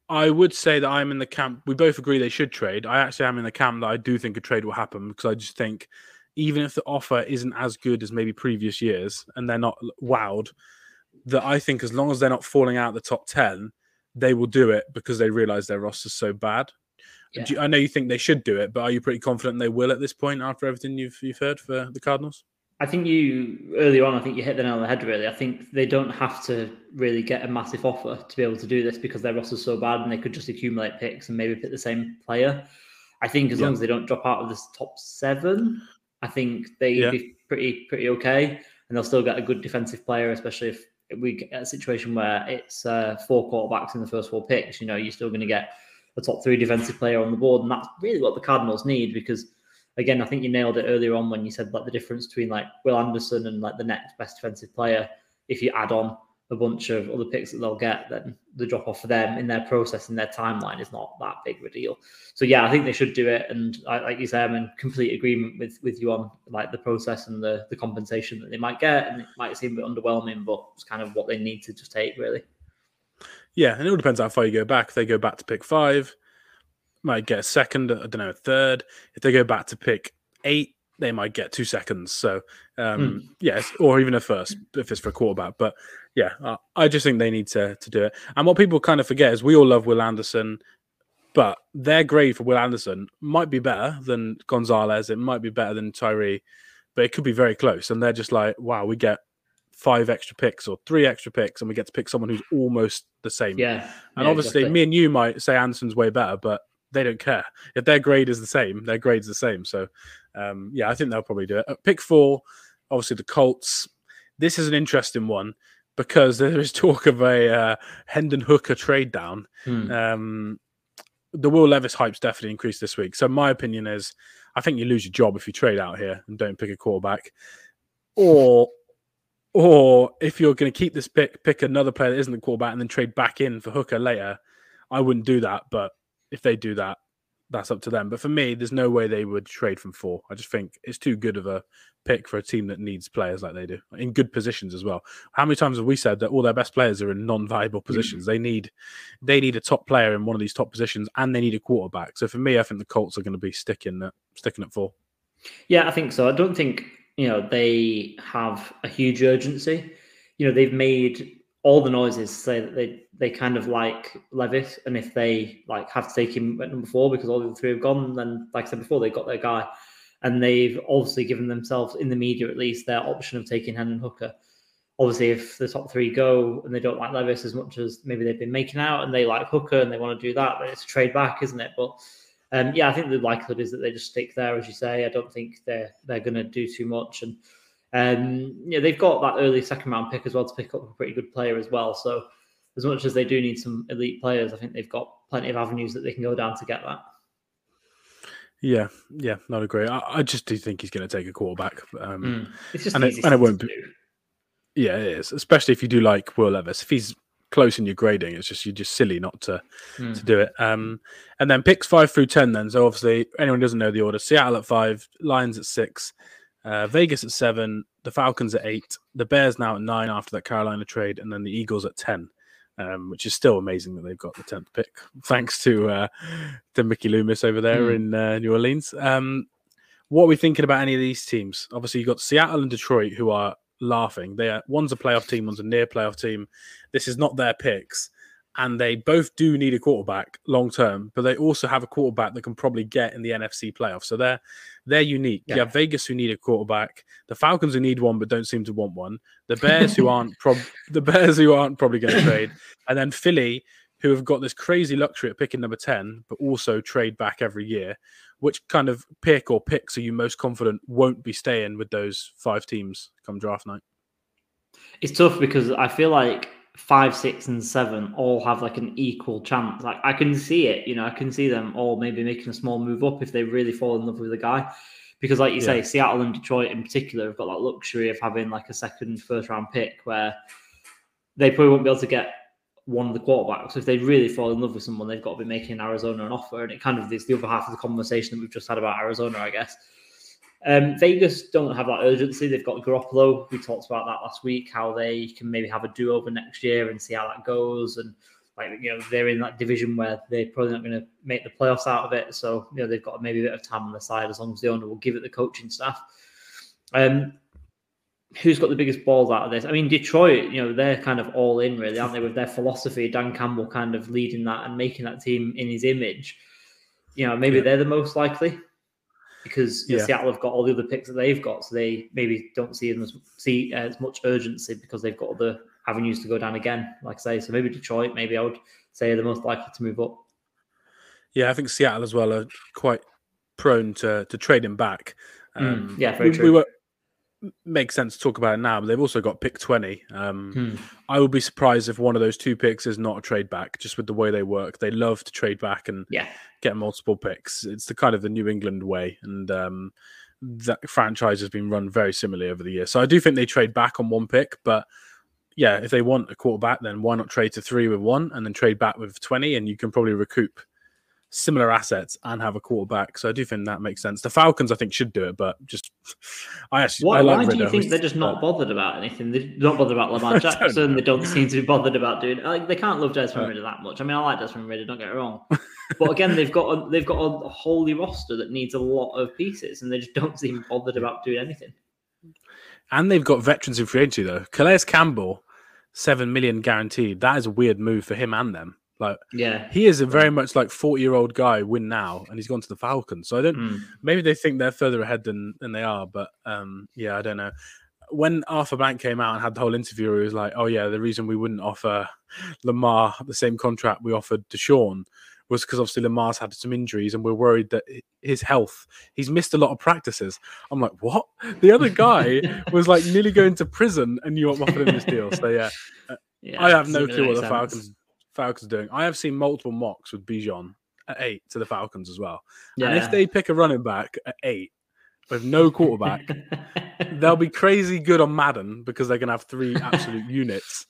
I would say that I'm in the camp. We both agree they should trade. I actually am in the camp that I do think a trade will happen because I just think even if the offer isn't as good as maybe previous years and they're not wowed, that I think as long as they're not falling out the top 10, they will do it because they realize their roster's so bad. Yeah. You, I know you think they should do it, but are you pretty confident they will at this point after everything you've, you've heard for the Cardinals? I think you earlier on. I think you hit the nail on the head. Really, I think they don't have to really get a massive offer to be able to do this because their roster's so bad, and they could just accumulate picks and maybe pick the same player. I think as yeah. long as they don't drop out of this top seven, I think they'd yeah. be pretty pretty okay, and they'll still get a good defensive player, especially if we get a situation where it's uh, four quarterbacks in the first four picks. You know, you're still going to get a top three defensive player on the board, and that's really what the Cardinals need because again, I think you nailed it earlier on when you said like the difference between like Will Anderson and like the next best defensive player. If you add on a bunch of other picks that they'll get, then the drop off for them in their process and their timeline is not that big of a deal. So yeah, I think they should do it. And I, like you say, I'm in complete agreement with with you on like the process and the the compensation that they might get, and it might seem a bit underwhelming, but it's kind of what they need to just take really. Yeah, and it all depends how far you go back. If they go back to pick five, might get a second, I don't know, a third. If they go back to pick eight, they might get two seconds. So, um, mm. yes, or even a first if it's for a quarterback. But yeah, uh, I just think they need to to do it. And what people kind of forget is we all love Will Anderson, but their grade for Will Anderson might be better than Gonzalez. It might be better than Tyree, but it could be very close. And they're just like, wow, we get five extra picks or three extra picks, and we get to pick someone who's almost the same. Yeah. And yeah, obviously, exactly. me and you might say Anderson's way better, but they don't care if their grade is the same. Their grade's the same. So, um, yeah, I think they'll probably do it. Pick four, obviously the Colts. This is an interesting one because there is talk of a uh, Hendon Hooker trade down. Hmm. Um, the Will Levis hype's definitely increased this week. So my opinion is, I think you lose your job if you trade out here and don't pick a quarterback, or or if you're going to keep this pick, pick another player that isn't the quarterback and then trade back in for Hooker later. I wouldn't do that, but if they do that, that's up to them. But for me, there's no way they would trade from four. I just think it's too good of a pick for a team that needs players like they do in good positions as well. How many times have we said that all their best players are in non-viable mm. positions? Mm. They need they need a top player in one of these top positions, and they need a quarterback. So for me, I think the Colts are going to be sticking at sticking at four. Yeah, I think so. I don't think you know they have a huge urgency. You know, they've made all the noises say that they they kind of like Levis, and if they like have to take him at number four because all the three have gone, then like I said before, they got their guy, and they've obviously given themselves in the media at least their option of taking Hendon Hooker. Obviously, if the top three go and they don't like Levis as much as maybe they've been making out, and they like Hooker and they want to do that, then it's a trade back, isn't it? But um, yeah, I think the likelihood is that they just stick there, as you say. I don't think they're they're going to do too much, and um, yeah, they've got that early second round pick as well to pick up a pretty good player as well. So as much as they do need some elite players, I think they've got plenty of avenues that they can go down to get that. Yeah, yeah, not agree. I, I just do think he's going to take a quarterback. Um, mm. It's just and it, and it won't be. Yeah, it is, especially if you do like Will Levis. If he's close in your grading, it's just you're just silly not to mm. to do it. Um, and then picks five through ten. Then so obviously anyone doesn't know the order: Seattle at five, Lions at six, uh, Vegas at seven, the Falcons at eight, the Bears now at nine after that Carolina trade, and then the Eagles at ten. Um, which is still amazing that they've got the tenth pick, thanks to uh, to Mickey Loomis over there mm. in uh, New Orleans. Um, what are we thinking about any of these teams? Obviously, you've got Seattle and Detroit who are laughing. They are one's a playoff team, one's a near playoff team. This is not their picks and they both do need a quarterback long term, but they also have a quarterback that can probably get in the NFC playoffs. So they're they're unique. Yeah. You have Vegas who need a quarterback, the Falcons who need one but don't seem to want one, the Bears who aren't prob- the Bears who aren't probably going to trade, and then Philly who have got this crazy luxury at picking number 10, but also trade back every year. Which kind of pick or picks are you most confident won't be staying with those five teams come draft night? It's tough because I feel like five, six, and seven all have like an equal chance. Like I can see it, you know, I can see them all maybe making a small move up if they really fall in love with a guy. Because, like you yeah. say, Seattle and Detroit in particular have got that luxury of having like a second, first round pick where they probably won't be able to get one of the quarterbacks. So if they really fall in love with someone, they've got to be making Arizona an offer. And it kind of is the other half of the conversation that we've just had about Arizona, I guess. Um, Vegas don't have that urgency. They've got Garoppolo. We talked about that last week, how they can maybe have a do over next year and see how that goes. And like you know, they're in that division where they're probably not going to make the playoffs out of it. So you know, they've got maybe a bit of time on their side as long as the owner will give it the coaching staff. Um, who's got the biggest balls out of this? I mean, Detroit, you know, they're kind of all in, really, aren't they, with their philosophy? Dan Campbell kind of leading that and making that team in his image. You know, maybe yeah. they're the most likely because yeah. Seattle have got all the other picks that they've got, so they maybe don't see as see as much urgency because they've got other avenues to go down again. Like I say, so maybe Detroit, maybe I would say are the most likely to move up. Yeah, I think Seattle as well are quite prone to to trading back. Mm, um, mm, yeah, very we, true. We were, makes sense to talk about it now, but they've also got pick 20. Um, hmm. I would be surprised if one of those two picks is not a trade back, just with the way they work. They love to trade back and yeah. get multiple picks. It's the kind of the New England way. And um, that franchise has been run very similarly over the years. So I do think they trade back on one pick, but yeah, if they want a quarterback, then why not trade to three with one and then trade back with 20 and you can probably recoup similar assets and have a quarterback. So I do think that makes sense. The Falcons, I think, should do it, but just I actually why, I like why do you think they're just not bothered about anything? They're not bothered about Lamar Jackson. Don't they don't seem to be bothered about doing. Like they can't love Desmond Ridder that much. I mean, I like Desmond Ridder. Don't get it wrong, but again, they've got a, they've got a holey roster that needs a lot of pieces, and they just don't seem bothered about doing anything. And they've got veterans in free agency though. Calais Campbell, seven million guaranteed. That is a weird move for him and them. Like, yeah, he is a very much like forty-year-old guy. Win now, and he's gone to the Falcons. So I don't. Mm. Maybe they think they're further ahead than than they are, but um, yeah, I don't know. When Arthur Blank came out and had the whole interview, he was like, "Oh yeah, the reason we wouldn't offer Lamar the same contract we offered to Sean was because obviously Lamar's had some injuries, and we're worried that his health. He's missed a lot of practices. I'm like, what? The other guy was like nearly going to prison, and you offered him this deal. So yeah, yeah I have no clue what the. Falcons Falcons are doing. I have seen multiple mocks with Bijan at eight to the Falcons as well. Yeah. And if they pick a running back at eight with no quarterback, they'll be crazy good on Madden because they're going to have three absolute units,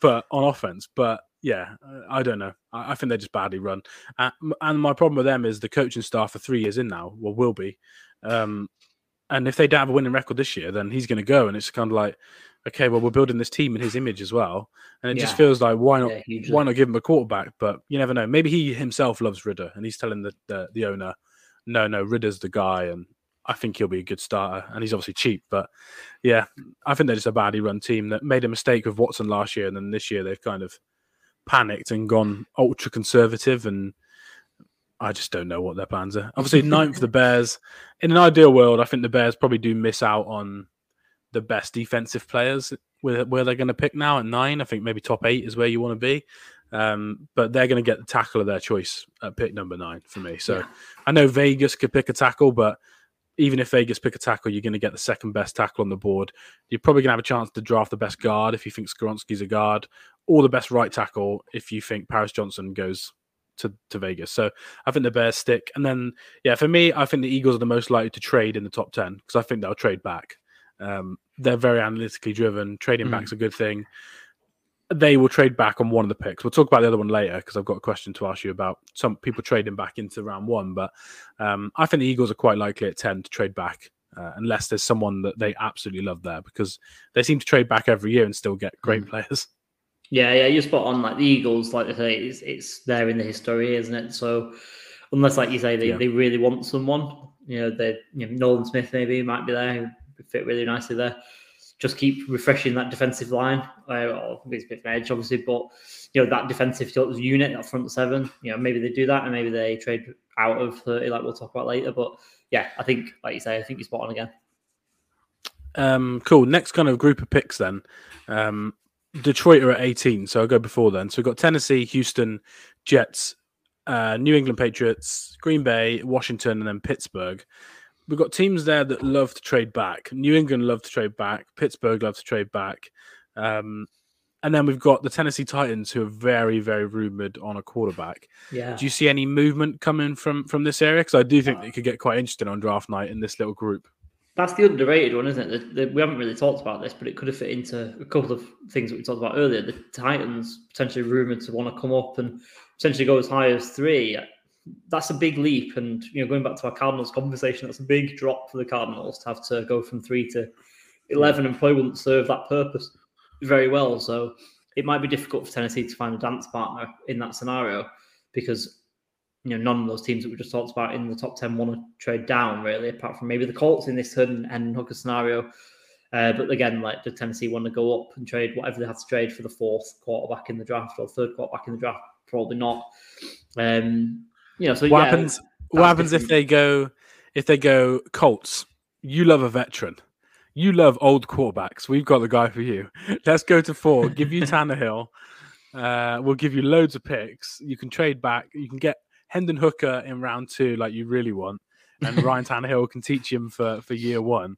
but on offense. But yeah, I don't know. I, think they're just badly run. Uh, and my problem with them is the coaching staff for three years in now, well, will be. Um, and if they don't have a winning record this year, then he's going to go. And it's kind of like, okay, well, we're building this team in his image as well, and it yeah. just feels like why not? Yeah, why not give him a quarterback? But you never know. Maybe he himself loves Ridder, and he's telling the, the the, owner, no, no, Ridder's the guy, and I think he'll be a good starter. And he's obviously cheap, but yeah, I think they're just a badly run team that made a mistake with Watson last year, and then this year they've kind of panicked and gone ultra conservative and. I just don't know what their plans are. Obviously, ninth for the Bears. In an ideal world, I think the Bears probably do miss out on the best defensive players where, where they're going to pick now at nine. I think maybe top eight is where you want to be. Um, but they're going to get the tackle of their choice at pick number nine for me. So yeah. I know Vegas could pick a tackle, but even if Vegas pick a tackle, you're going to get the second best tackle on the board. You're probably going to have a chance to draft the best guard if you think Skoronski's a guard, or the best right tackle if you think Paris Johnson goes to, to Vegas. So I think the Bears stick. And then, yeah, for me, I think the Eagles are the most likely to trade in the top 10 because I think they'll trade back. Um, they're very analytically driven. Trading mm. back's a good thing. They will trade back on one of the picks. We'll talk about the other one later because I've got a question to ask you about some people trading back into round one. But um, I think the Eagles are quite likely at 10 to trade back uh, unless there's someone that they absolutely love there because they seem to trade back every year and still get great mm. players. Yeah, yeah, you're spot on. Like the Eagles, like they say, it's, it's there in the history, isn't it? So unless, like you say, they, yeah. they really want someone, you know, they you know, Nolan Smith maybe might be there, fit really nicely there. Just keep refreshing that defensive line. Uh, it's a bit of edge, obviously, but you know that defensive unit, that front seven. You know, maybe they do that, and maybe they trade out of thirty, like we'll talk about later. But yeah, I think, like you say, I think you're spot on again. Um, cool. Next kind of group of picks then. Um, Detroit are at 18, so I'll go before then. So we've got Tennessee, Houston, Jets, uh, New England Patriots, Green Bay, Washington, and then Pittsburgh. We've got teams there that love to trade back. New England love to trade back. Pittsburgh love to trade back. Um, and then we've got the Tennessee Titans, who are very, very rumored on a quarterback. Yeah. Do you see any movement coming from from this area? Because I do think uh, it could get quite interesting on draft night in this little group. That's the underrated one, isn't it? The, the, we haven't really talked about this, but it could have fit into a couple of things that we talked about earlier. The Titans potentially rumored to want to come up and potentially go as high as three. That's a big leap, and you know, going back to our Cardinals conversation, that's a big drop for the Cardinals to have to go from three to eleven, and probably wouldn't serve that purpose very well. So it might be difficult for Tennessee to find a dance partner in that scenario because you know none of those teams that we just talked about in the top ten want to trade down really, apart from maybe the Colts in this Hendon Hooker scenario. Uh, but again, like the Tennessee want to go up and trade whatever they have to trade for the fourth quarterback in the draft or third quarterback in the draft, probably not. Um, know, so what yeah, happens? What happens different. if they go if they go Colts? You love a veteran. You love old quarterbacks. We've got the guy for you. Let's go to four. Give you Tannehill. Uh, we'll give you loads of picks. You can trade back. You can get Hendon Hooker in round two, like you really want, and Ryan Tannehill can teach him for for year one.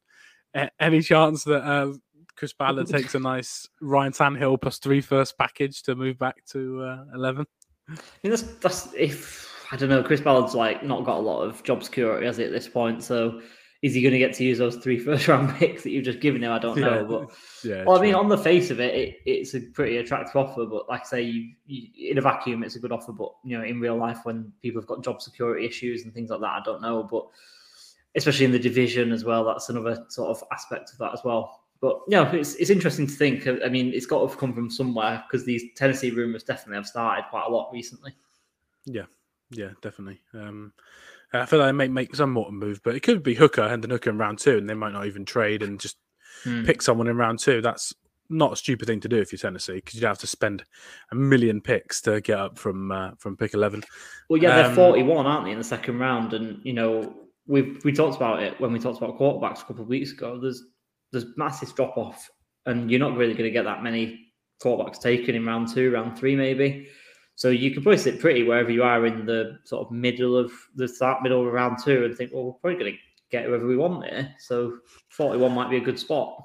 A- any chance that uh, Chris Ballard takes a nice Ryan Tannehill plus three first package to move back to uh, eleven? I mean, that's that's if I don't know. Chris Ballard's like not got a lot of job security has he at this point, so is he going to get to use those three first round picks that you've just given him? I don't know. But yeah, well, I mean, on the face of it, it, it's a pretty attractive offer. But like I say, you, you, in a vacuum, it's a good offer. But you know, in real life, when people have got job security issues and things like that, I don't know. But especially in the division as well, that's another sort of aspect of that as well. But you know, it's it's interesting to think. I mean, it's got to have come from somewhere because these Tennessee rumors definitely have started quite a lot recently. Yeah, yeah, definitely. Um, I feel like they may make some more move, but it could be Hooker and the Hooker in round two, and they might not even trade and just hmm. pick someone in round two. That's not a stupid thing to do if you're Tennessee because you'd have to spend a million picks to get up from uh, from pick eleven. Well, yeah, they're um, 41, aren't they, in the second round? And you know, we we talked about it when we talked about quarterbacks a couple of weeks ago. There's there's massive drop off, and you're not really going to get that many quarterbacks taken in round two, round three, maybe. So you can probably sit pretty wherever you are in the sort of middle of the start, middle of round two, and think, well, we're probably going to get whoever we want there. So 41 might be a good spot.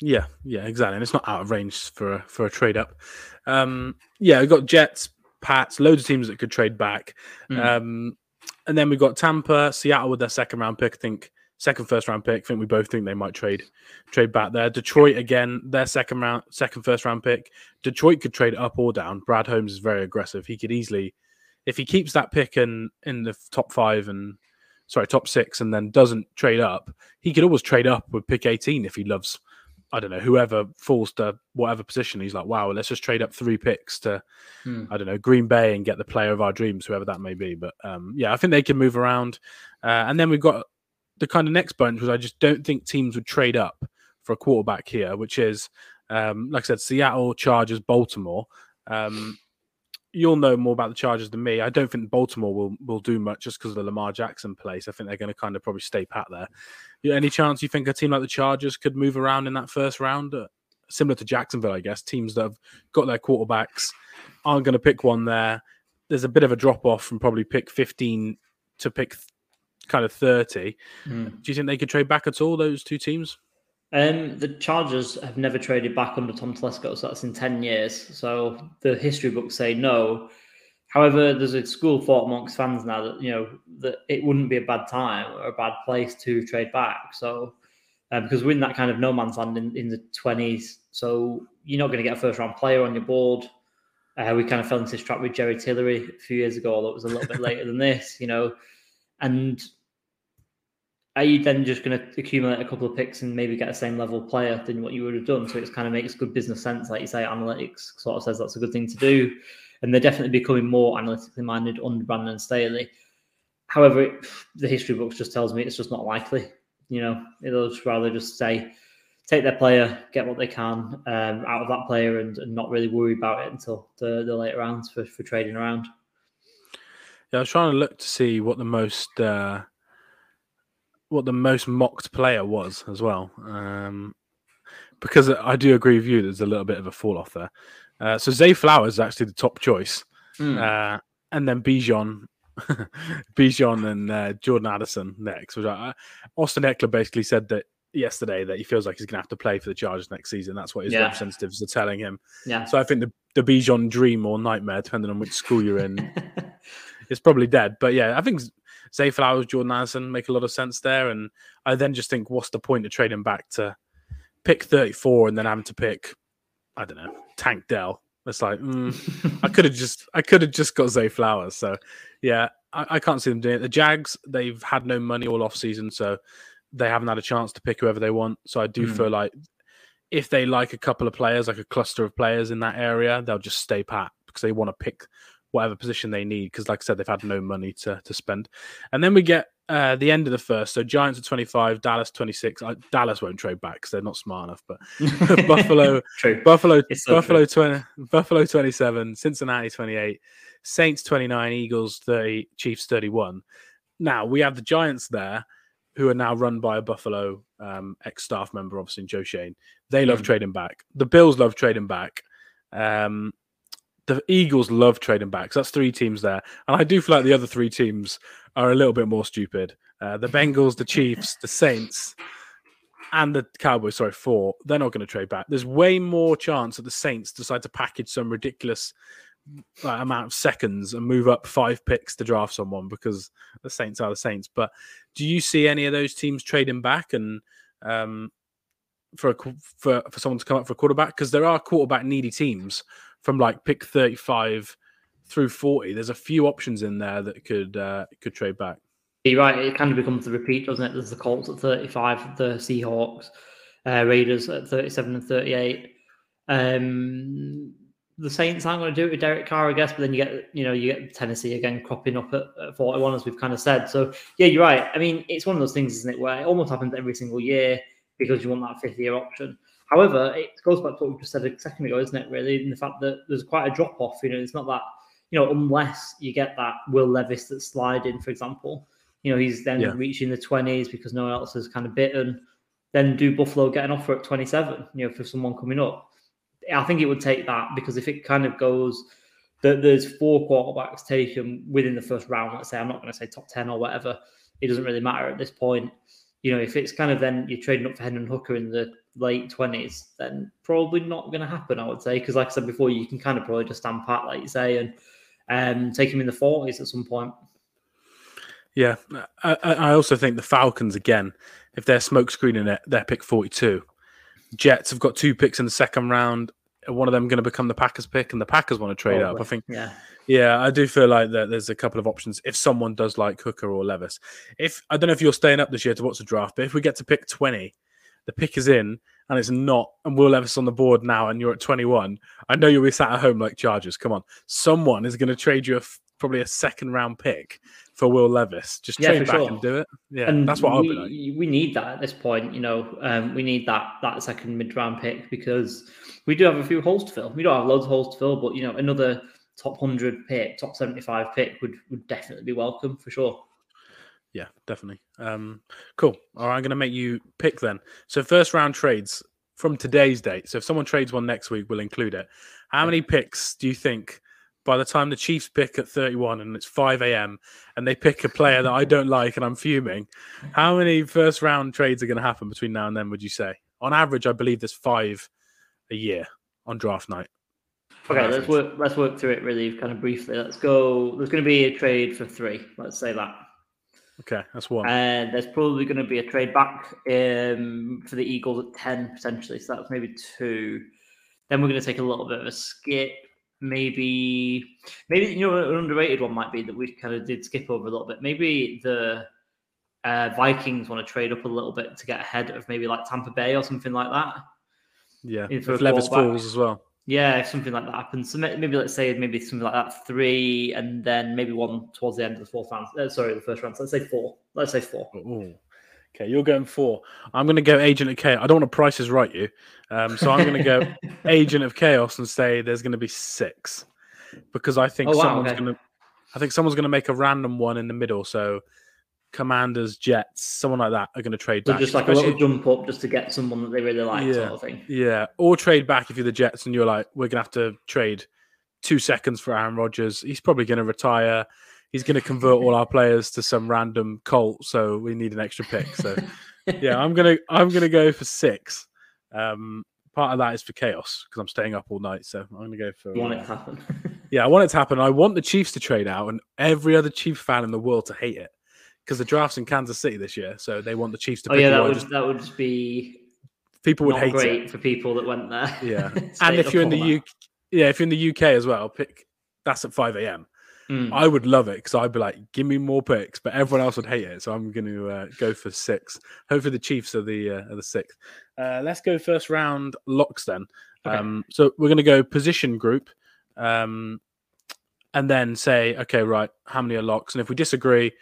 Yeah, yeah, exactly. And it's not out of range for a, for a trade up. Um, yeah, we've got Jets, Pats, loads of teams that could trade back. Mm. Um, and then we've got Tampa, Seattle with their second round pick. I think second first round pick. I think we both think they might trade trade back there. Detroit again, their second round, second first round pick. Detroit could trade up or down. Brad Holmes is very aggressive. He could easily, if he keeps that pick in in the top five and sorry top six, and then doesn't trade up, he could always trade up with pick eighteen if he loves. I don't know whoever falls to whatever position. He's like, wow, let's just trade up three picks to, hmm. I don't know, Green Bay and get the player of our dreams, whoever that may be. But um, yeah, I think they can move around. Uh, and then we've got the kind of next bunch was I just don't think teams would trade up for a quarterback here, which is, um, like I said, Seattle, Chargers, Baltimore. Um, you'll know more about the Chargers than me. I don't think Baltimore will will do much just because of the Lamar Jackson place. I think they're going to kind of probably stay pat there. Any chance you think a team like the Chargers could move around in that first round, uh, similar to Jacksonville? I guess teams that have got their quarterbacks aren't going to pick one there. There's a bit of a drop off from probably pick 15 to pick kind of 30. Mm. Do you think they could trade back at all, those two teams? Um, the Chargers have never traded back under Tom Telesco, so that's in 10 years. So the history books say no. However, there's a school of thought amongst fans now that, you know, that it wouldn't be a bad time or a bad place to trade back. So, uh, because we're in that kind of no man's land in, in the 20s. So you're not going to get a first round player on your board. Uh, we kind of fell into this trap with Jerry Tillery a few years ago, that was a little bit later than this, you know. And are you then just going to accumulate a couple of picks and maybe get a same level player than what you would have done? So it kind of makes good business sense, like you say, analytics sort of says that's a good thing to do, and they're definitely becoming more analytically minded under Brandon and Staley. However, it, the history books just tells me it's just not likely. You know, it'll just rather just say take their player, get what they can um, out of that player, and, and, not really worry about it until the, the later rounds for, for trading around. Yeah, I was trying to look to see what the most uh, what the most mocked player was as well, um, because I do agree with you. There's a little bit of a fall off there. Uh, so Zay Flowers is actually the top choice, mm. uh, and then Bijan, Bijan and uh, Jordan Addison next. Which I, Austin Ekeler basically said that yesterday that he feels like he's going to have to play for the Chargers next season. That's what his yeah. representatives are telling him. Yeah. So I think the the Bijan dream or nightmare, depending on which school you're in, is probably dead. But yeah, I think Zay Flowers, Jordan Addison make a lot of sense there. And I then just think, what's the point of trading back to pick 34 and then having to pick, I don't know, Tank Dell? It's like mm, I could have just I could have just got Zay Flowers. So yeah, I, I, can't see them doing it. The Jags they've had no money all off season, so they haven't had a chance to pick whoever they want. So I do mm. feel like if they like a couple of players, like a cluster of players in that area, they'll just stay pat because they want to pick whatever position they need. Because, like I said, they've had no money to to spend. And then we get uh, the end of the first. So Giants are 25, Dallas 26. Uh, Dallas won't trade back because they're not smart enough. But Buffalo, Buffalo, Buffalo 20, Buffalo 27, Cincinnati 28, Saints 29, Eagles 30, Chiefs 31. Now we have the Giants there who are now run by a Buffalo um, ex staff member, obviously Joe Schoen. They love mm. trading back. The Bills love trading back. Um, the Eagles love trading back. So that's three teams there, and I do feel like the other three teams are a little bit more stupid. Uh, the Bengals, the Chiefs, the Saints, and the Cowboys. Sorry, four. They're not going to trade back. There's way more chance that the Saints decide to package some ridiculous amount of seconds and move up five picks to draft someone because the Saints are the Saints. But do you see any of those teams trading back and um, for a, for for someone to come up for a quarterback? Because there are quarterback needy teams from like pick thirty five through forty. There's a few options in there that could uh, could trade back. You're right. It kind of becomes the repeat, doesn't it? There's the Colts at 35, the Seahawks, uh, Raiders at 37 and 38. Um, the Saints aren't going to do it with Derek Carr, I guess, but then you get, you know, you get Tennessee again cropping up at, at 41, as we've kind of said. So, yeah, you're right. I mean, it's one of those things, isn't it, where it almost happens every single year because you want that fifth year option. However, it goes back to what we just said a second ago, isn't it, really? In the fact that there's quite a drop off. You know, it's not that, you know, unless you get that Will Levis that's sliding, for example, you know, he's then yeah. reaching the 20s because no one else has kind of bitten. Then do Buffalo get an offer at 27, you know, for someone coming up? I think it would take that because if it kind of goes that there's four quarterbacks taken within the first round, let's say, I'm not going to say top 10 or whatever, it doesn't really matter at this point. You know, if it's kind of then you're trading up for Hendon Hooker in the late 20s, then probably not going to happen, I would say. Because, like I said before, you can kind of probably just stand pat, like you say, and um, take him in the 40s at some point. Yeah. I, I also think the Falcons, again, if they're smoke screening it, they're pick 42 Jets have got two picks in the second round. One of them going to become the Packers pick, and the Packers want to trade Probably. up. I think, yeah, yeah, I do feel like that. There's a couple of options if someone does like Hooker or Levis. If I don't know if you're staying up this year to watch the draft, but if we get to pick 20, the pick is in and it's not, and Will Levis on the board now, and you're at 21. I know you'll be sat at home like Chargers. Come on, someone is going to trade you a, probably a second round pick for Will Levis. Just yeah, trade back sure. and do it. Yeah, and that's what we, I'll be like. We need that at this point. You know, um, we need that that second mid round pick because we do have a few holes to fill. We don't have loads of holes to fill, but you know, another top hundred pick, top seventy five pick would would definitely be welcome for sure. Yeah, definitely. Um, cool. All right, I'm going to make you pick then. So first round trades from today's date. So if someone trades one next week, we'll include it. How many picks do you think by the time the Chiefs pick at 31 and it's 5 a.m. and they pick a player that I don't like and I'm fuming, how many first round trades are going to happen between now and then, would you say? On average, I believe there's five a year on draft night. Okay, let's work let's work through it really kind of briefly. Let's go. There's going to be a trade for three. Let's say that. Okay, that's one. And there's probably going to be a trade back um, for the Eagles at 10 potentially. So that's maybe two. Then we're going to take a little bit of a skip maybe maybe you know an underrated one might be that we kind of did skip over a little bit. Maybe the uh, Vikings want to trade up a little bit to get ahead of maybe like Tampa Bay or something like that. Yeah, if Levis falls as well. Yeah, if something like that happens, so maybe let's say maybe something like that three, and then maybe one towards the end of the fourth round. Uh, sorry, the first round. So let's say four. Let's say four. Ooh. Okay, you're going four. I'm going to go Agent of Chaos. I don't want to prices right you, um, so I'm going to go Agent of Chaos and say there's going to be six because I think Oh, wow, someone's okay. going to. I think someone's going to make a random one in the middle. So, Commanders, Jets, someone like that are going to trade So back. just like a little jump up just to get someone that they really like, Yeah. sort of thing. Yeah, or trade back if you're the Jets and you're like, we're gonna have to trade two seconds for Aaron Rodgers. He's probably gonna retire. He's gonna convert all our players to some random cult. so we need an extra pick. So yeah, I'm gonna I'm gonna go for six. Um, part of that is for chaos because I'm staying up all night, so I'm gonna go for You want it uh, to happen. yeah, I want it to happen. I want the Chiefs to trade out and every other Chiefs fan in the world to hate it because the draft's in Kansas City this year, so they want the Chiefs to oh pick yeah, that would that would just be people would hate great it. for people that went there. Yeah. And if you're in the that. UK, yeah, if you're in the UK as well, pick that's at 5 a.m. Mm. I would love it because I'd be like, give me more picks, but everyone else would hate it. So I'm going to uh, go for six. Hopefully, the Chiefs are the uh, are the sixth. Uh, let's go first round locks then. Okay. Um, so we're going to go position group, um, and then say, okay, right, how many are locks? And if we disagree,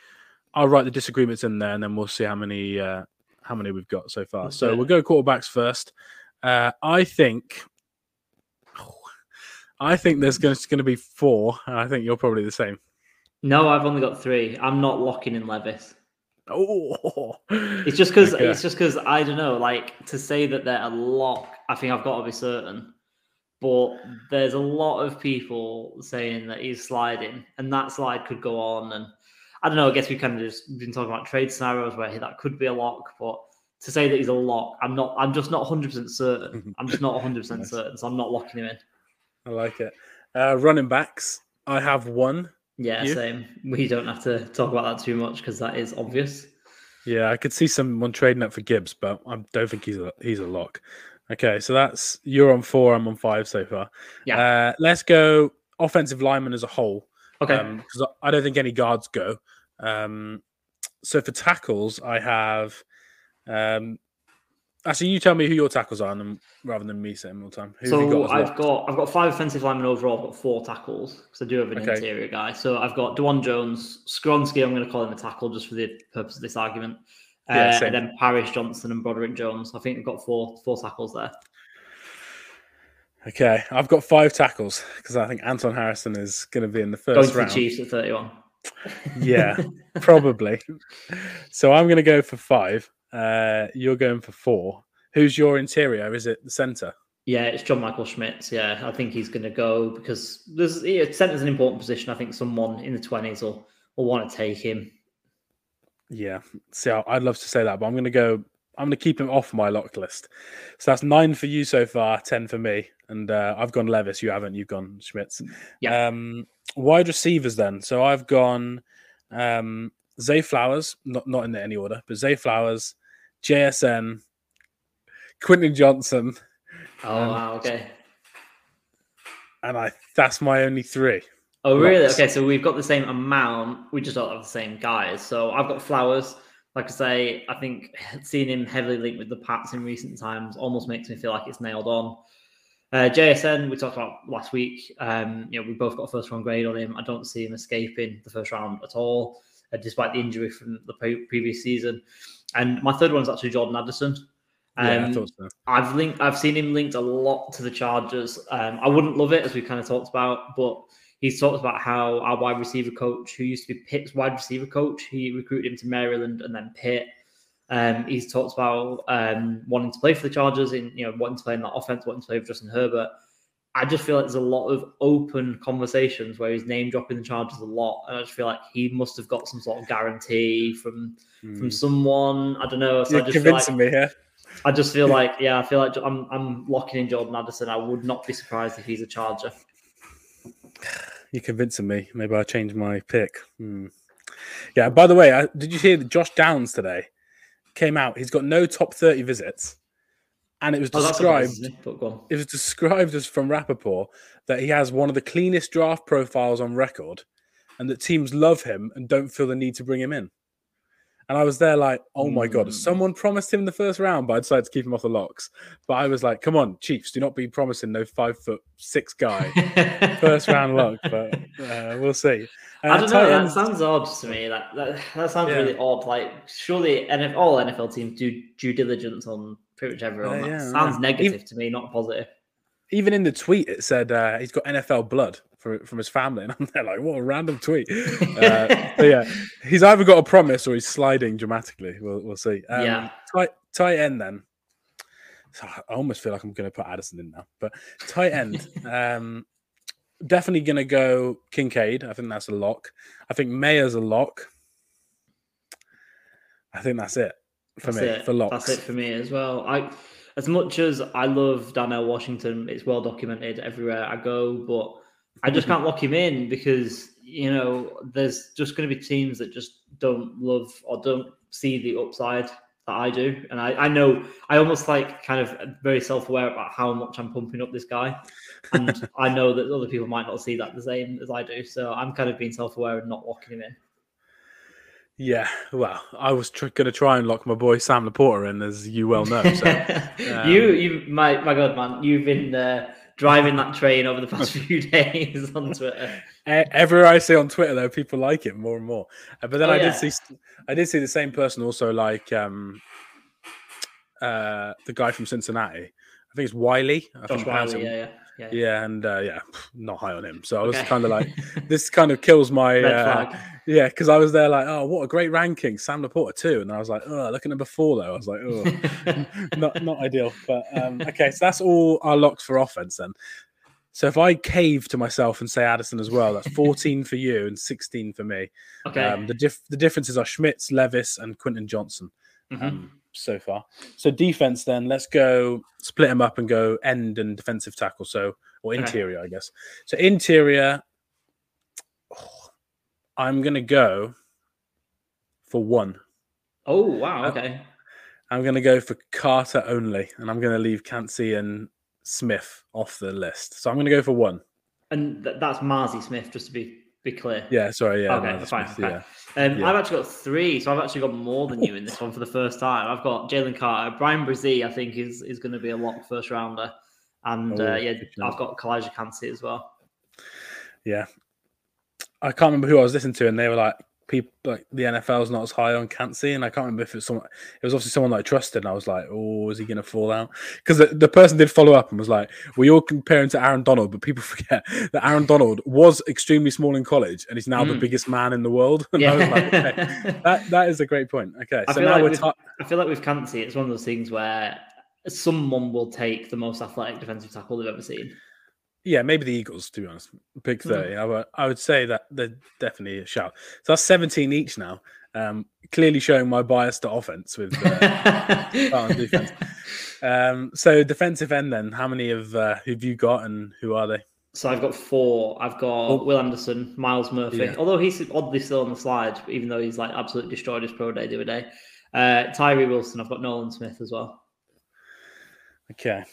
I'll write the disagreements in there, and then we'll see how many uh, how many we've got so far. So we'll go quarterbacks first. Uh, I think. I think there's going to be four. I think you're probably the same. No, I've only got three. I'm not locking in Levis. Oh, It's just because Okay. it's just because I don't know. Like to say that they're a lock, I think I've got to be certain. But there's a lot of people saying that he's sliding, and that slide could go on. And I don't know. I guess we kind of just been talking about trade scenarios where that could be a lock, but to say that he's a lock, I'm not. I'm just not 100 percent certain. I'm just not 100 percent certain, so I'm not locking him in. I like it. Uh, running backs, I have one. Yeah, You? same. We don't have to talk about that too much because that is obvious. Yeah, I could see someone trading up for Gibbs, but I don't think he's a he's a lock. Okay, so that's you're on four, I'm on five so far. Yeah. Uh, let's go offensive lineman as a whole. Okay. because I don't think any guards go. Um, so for tackles, I have. Um, actually, you tell me who your tackles are, and then, rather than me saying all the time. Who have you So got I've locks? got I've got five offensive linemen overall. I've got four tackles because I do have an Okay. interior guy. So I've got Dawand Jones, Skoronski. I'm going to call him a tackle just for the purpose of this argument. Uh, Yeah, same. and then Paris Johnson and Broderick Jones. I think we've got four four tackles there. Okay, I've got five tackles because I think Anton Harrison is going to be in the Going first to round. the Chiefs at 31. Yeah, probably. So I'm going to go for five. Uh, you're going for four. Who's your interior? Is it the center? Yeah, it's John Michael Schmitz. Yeah, I think he's going to go because there's yeah, center's an important position. I think someone in the 20s will will want to take him. Yeah. See, I- I'd love to say that, but I'm going to go. I'm going to keep him off my lock list. So that's nine for you so far, ten for me, and uh, I've gone Levis. You haven't. You've gone Schmitz. Yeah. Um, wide receivers then. So I've gone um, Zay Flowers, not not in any order, but Zay Flowers, JSN, Quentin Johnston, Oh Um, wow, okay. and I that's my only three. Oh, really? Lots. Okay, so we've got the same amount. We just don't have the same guys. So I've got Flowers. Like I say, I think seeing him heavily linked with the Pats in recent times almost makes me feel like it's nailed on. Uh, JSN, we talked about last week. Um, you know, we both got a first round grade on him. I don't see him escaping the first round at all, uh, despite the injury from the pre- previous season. And my third one is actually Jordan Addison. Yeah, I Um, thought so. I've linked. I've seen him linked a lot to the Chargers. Um, I wouldn't love it, as we kind of talked about, but he's talked about how our wide receiver coach, who used to be Pitt's wide receiver coach, he recruited him to Maryland and then Pitt. Um, he's talked about um, wanting to play for the Chargers, in you know wanting to play in that offense, wanting to play with Justin Herbert. I just feel like there's a lot of open conversations where he's name dropping the Chargers a lot, and I just feel like he must have got some sort of guarantee from from Mm. someone. I don't know. So I You're just feel like, convincing me here. I just feel like, yeah, I feel like I'm I'm locking in Jordan Addison. I would not be surprised if he's a Charger. You're convincing me. Maybe I'll change my pick. Hmm. Yeah. By the way, I, did you hear that Josh Downs today came out? He's got no top thirty visits, and it was Oh, described. surprising, but go on. it was described as from Rapoport that he has one of the cleanest draft profiles on record, and that teams love him and don't feel the need to bring him in. And I was there like, oh my god, Mm. someone promised him the first round, but I decided to keep him off the locks. But I was like, come on, Chiefs, do not be promising no five foot six guy first round lock. But uh, we'll see. Uh, I don't know. tight That sounds odd to me. That that, that sounds Yeah. really odd. Like surely NF, all NFL teams do due diligence on pretty much everyone. Uh, yeah, sounds yeah. negative to me, not positive. even in the tweet, it said uh, he's got NFL blood for, from his family, and I'm there like, what a random tweet. Uh, but yeah, he's either got a promise or he's sliding dramatically. We'll, we'll see. Um, Yeah. tight tight end then. So I almost feel like I'm going to put Addison in now, but tight end. um, definitely going to go Kincaid. I think that's a lock. I think Mayer's a lock. I think that's it for That's me it. for locks. That's it for me as well. I, as much as I love Darnell Washington, it's well documented everywhere I go, but I just can't lock him in because you know there's just going to be teams that just don't love or don't see the upside that I do, and I, I know I almost like kind of very self aware about how much I'm pumping up this guy, and I know that other people might not see that the same as I do, so I'm kind of being self aware and not locking him in. Yeah, well, I was tr- going to try and lock my boy Sam LaPorta in, as you well know. So. you, you, my, my God, man, you've been uh, driving that train over the past few days on Twitter. Everywhere I see on Twitter, though, people like it more and more. Uh, but then Oh, I did see, I did see the same person also like um, uh, the guy from Cincinnati. I think it's Whyle. I Josh Whyle, it- yeah, yeah, yeah. Yeah, and uh, yeah, not high on him. So I was Okay. kind of like, this kind of kills my uh, yeah, because I was there like, oh, what a great ranking, Sam LaPorta too, and I was like, oh, look at number four though. I was like, oh, not not ideal. But um, okay, so that's all our locks for offense then. So if I cave to myself and say Addison as well, that's 14 for you and 16 for me. okay. Um, the diff- the differences are Schmitz, Levis, and Quentin Johnston Mhm. um, so far. So defense, then let's go split them up and go end and defensive tackle. So or Okay. interior, I guess. So interior, I'm gonna go for one. oh, wow. uh, Okay. I'm gonna go for Carter only, and I'm gonna leave Kancey and Smith off the list. So I'm gonna go for one. And th- that's Mazi Smith, just to be be clear. Yeah, sorry, yeah, okay, no, that's fine. Okay. yeah. Um, Yeah. I've actually got three, so I've actually got more than you in this one for the first time. I've got Jalen Carter, Bryan Bresee. I think is is going to be a lock first rounder, and Oh, uh, yeah. I've got Calijah Kancey as well. Yeah. I can't remember who I was listening to, and they were like, people like the NFL's not as high on Kancey, and I can't remember if it was someone. It was obviously someone that I trusted, and I was like, "Oh, is he going to fall out?" Because the, the person did follow up and was like, "We all compare him to Aaron Donald, but people forget that Aaron Donald was extremely small in college, and he's now the Mm. biggest man in the world." And I was like, okay, that that is a great point. Okay, I so now like we're with- ta- I feel like with Kancey, it's one of those things where someone will take the most athletic defensive tackle they've ever seen. Yeah, maybe the Eagles, to be honest. Big Mhm. 30. I, would, I would say that they're definitely a shout. So that's 17 each now. Um, clearly showing my bias to offense with uh, defense. um, so defensive end then, how many of uh, who've you got and who are they? So I've got four. I've got Oh. Will Anderson, Myles Murphy. Yeah. Although he's oddly still on the slide, even though he's like absolutely destroyed his pro day the other day. Uh, Tyree Wilson. I've got Nolan Smith as well. Okay.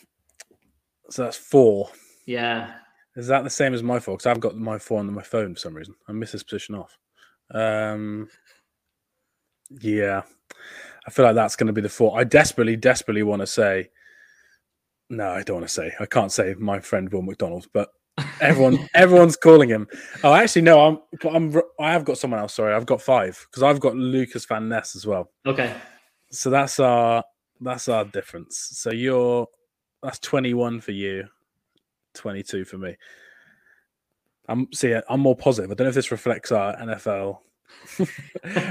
So that's four. Yeah. Is that the same as my four? Because I've got my four on my phone for some reason. I missed this position off. Um, yeah. I feel like that's going to be the four. I desperately, desperately want to say. No, I don't want to say. I can't say my friend Will McDonald, but everyone, everyone's calling him. Oh, actually, no. I'm, I'm, I have got someone else. Sorry, I've got five because I've got Lucas Van Ness as well. Okay. So that's our, that's our difference. So you're, that's twenty-one for you, twenty-two for me. I'm see. I'm more positive. I don't know if this reflects our NFL,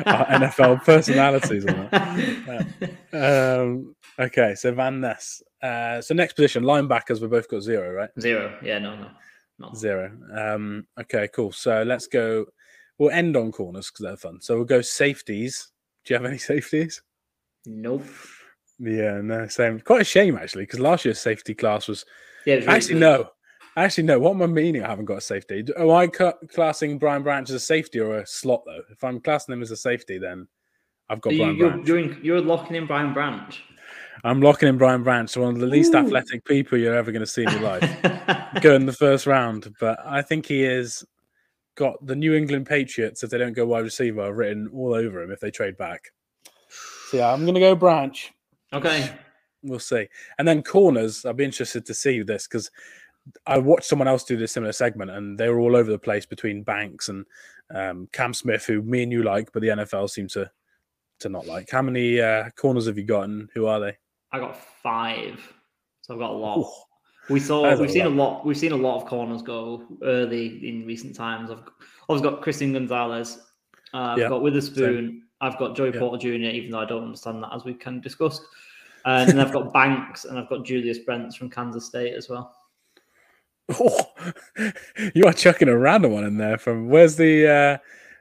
our NFL personalities or not. Um, okay, so Van Ness. Uh, so next position, linebackers. We both got zero, right? Zero. Yeah. No. No. No. Zero. Um, okay, cool. So let's go. We'll end on corners because they're fun. So we'll go safeties. Do you have any safeties? Nope. Yeah, no, same. Quite a shame actually, because last year's safety class was Yeah. was really actually good. no. Actually, no. What am I meaning? I haven't got a safety. Do- Am I ca- classing Brian Branch as a safety or a slot though? If I'm classing him as a safety, then I've got You, Brian you're, Branch. you're, in, you're locking in Brian Branch. I'm locking in Brian Branch, one of the least Ooh. athletic people you're ever going to see in your life. go in the first round, but I think he is got the New England Patriots if they don't go wide receiver written all over him if they trade back. So yeah, I'm going to go Branch. Okay. We'll see. And then corners, I'd be interested to see this because I watched someone else do this similar segment, and they were all over the place between Banks and um, Cam Smith, who me and you like, but the NFL seem to to not like. How many uh, corners have you gotten? who are they? I got five, so I've got a lot. Ooh, we saw we've a seen lot. a lot. We've seen a lot of corners go early in recent times. I've I've got Christian Gonzalez. Uh, I've yeah, got Witherspoon. Same. I've got Joey yeah. Porter Jr. Even though I don't understand that, as we can discuss. And then I've got Banks and I've got Julius Brents from Kansas State as well. Oh, you are chucking a random one in there. From where's the uh,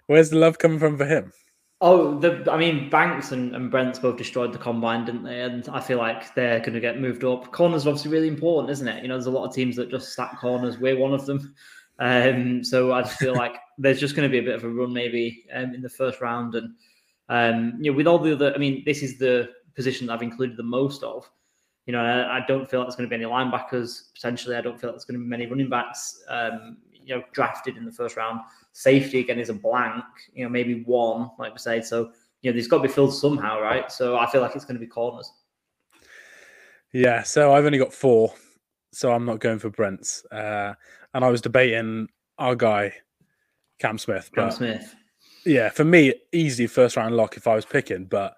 where's the love coming from for him? Oh, the I mean, Banks and, and Brents both destroyed the combine, didn't they? And I feel like they're going to get moved up. Corners are obviously really important, isn't it? You know, there's a lot of teams that just stack corners. We're one of them. Um, so I just feel like there's just going to be a bit of a run maybe um, in the first round, and um, you know, with all the other, I mean, this is the position that I've included the most of. You know, I, I don't feel like there's going to be any linebackers potentially. I don't feel like there's going to be many running backs. Um, you know, drafted in the first round. Safety again is a blank. You know, maybe one, like we said. So you know, there's got to be filled somehow, right? So I feel like it's going to be corners. Yeah. So I've only got four, so I'm not going for Brents. Uh, and I was debating our guy, Cam Smith. Cam Smith. Yeah, for me, easy first round lock if I was picking, but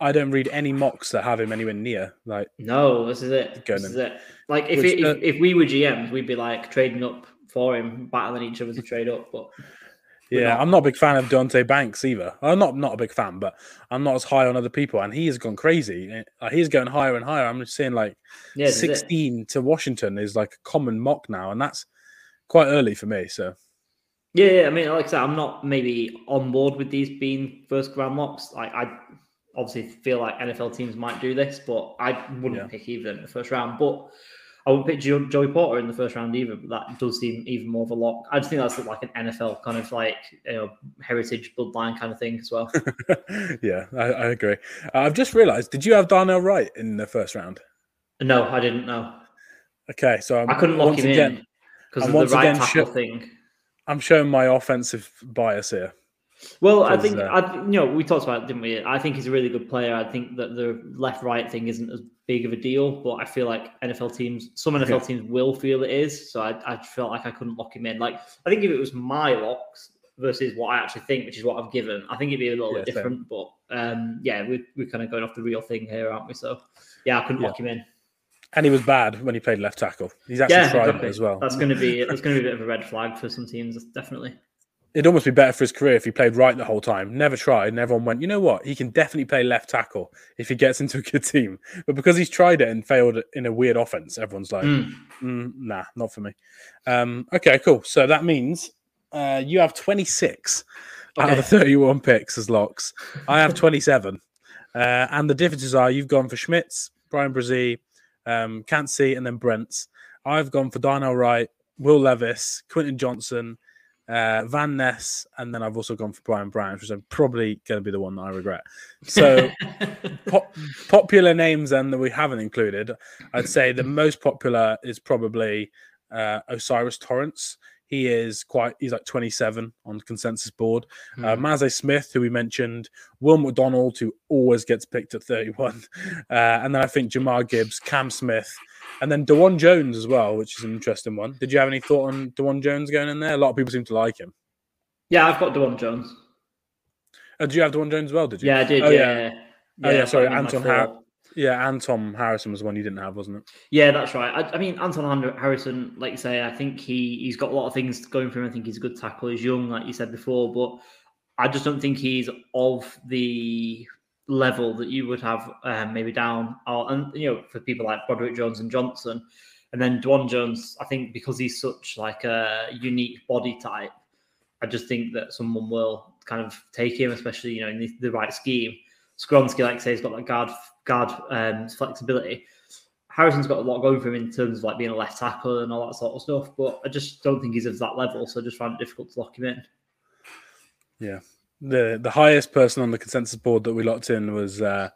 I don't read any mocks that have him anywhere near. Like, no, this is it. This is it. Like, if, Which, it, if, uh, if we were GMs, we'd be like trading up for him, battling each other to trade up. But yeah, not. I'm not a big fan of Deonte Banks either. I'm not not a big fan, but I'm not as high on other people, and he has gone crazy. He's going higher and higher. I'm just saying, like, yeah, 16 to Washington is like a common mock now, and that's quite early for me. So. Yeah, I mean, like I said, I'm not maybe on board with these being first round mocks. Like I obviously feel like NFL teams might do this, but I wouldn't yeah. pick either in the first round. But I wouldn't pick Joey Porter in the first round either. But that does seem even more of a lock. I just think that's like an NFL kind of like you know heritage bloodline kind of thing as well. yeah, I, I agree. Uh, I've just realised. Did you have Darnell Wright in the first round? No, I didn't know. Okay, so I'm, I could not lock him again, in because of the right tackle sh- thing. I'm showing my offensive bias here. Well, I think uh, I, you know we talked about it, didn't we? I think he's a really good player. I think that the left-right thing isn't as big of a deal, but I feel like NFL teams, some NFL yeah. teams will feel it is. So I, I felt like I couldn't lock him in. Like I think if it was my locks versus what I actually think, which is what I've given, I think it'd be a little yeah, bit different. Same. But um, yeah, we're we're kind of going off the real thing here, aren't we? So yeah, I couldn't yeah. lock him in. And he was bad when he played left tackle. He's actually yeah, tried exactly. as well. That's going to be that's going to be a bit of a red flag for some teams, definitely it'd almost be better for his career if he played right the whole time. Never tried, and everyone went, you know what? He can definitely play left tackle if he gets into a good team. But because he's tried it and failed in a weird offense, everyone's like, mm. Mm, nah, not for me. Um, okay, cool. So that means uh, you have 26 okay. out of the 31 picks as locks. I have 27. uh, and the differences are you've gone for Schmitz, Bryan Bresee, um, Kancey, and then Brents. I've gone for Darnell Wright, Will Levis, Quentin Johnston, uh, Van Ness, and then I've also gone for Brian Branch, which I'm probably going to be the one that I regret. So, popular names then that we haven't included, I'd say the most popular is probably uh, O'Cyrus Torrence. He is quite, he's like 27 on the consensus board. Mm. Uh, hmm. Mazi Smith, who we mentioned, Will McDonald, who always gets picked at 31. Uh, and then I think Jahmyr Gibbs, Cam Smith, and then Dawand Jones as well, which is an interesting one. Did you have any thought on Dawand Jones going in there? A lot of people seem to like him. Yeah, I've got Dawand Jones. Oh, did you have Dawand Jones as well? Did you? Yeah, I did. Oh, yeah. yeah. Oh, yeah. Sorry, Anton. Har- yeah, Anton Harrison was the one you didn't have, wasn't it? Yeah, that's right. I, I, mean, Anton Harrison, like you say, I think he he's got a lot of things going for him. I think he's a good tackle. He's young, like you said before, but I just don't think he's of the level that you would have um, maybe down, or, and you know, for people like Broderick Jones and Johnson, and then Dawand Jones. I think because he's such like a unique body type, I just think that someone will kind of take him, especially you know in the, the right scheme. Skoronski, like I say, has got that guard guard um, flexibility. Harrison's got a lot going for him in terms of like being a left tackle and all that sort of stuff, but I just don't think he's of that level, so I just find it difficult to lock him in. Yeah, the the highest person on the consensus board that we locked in was uh,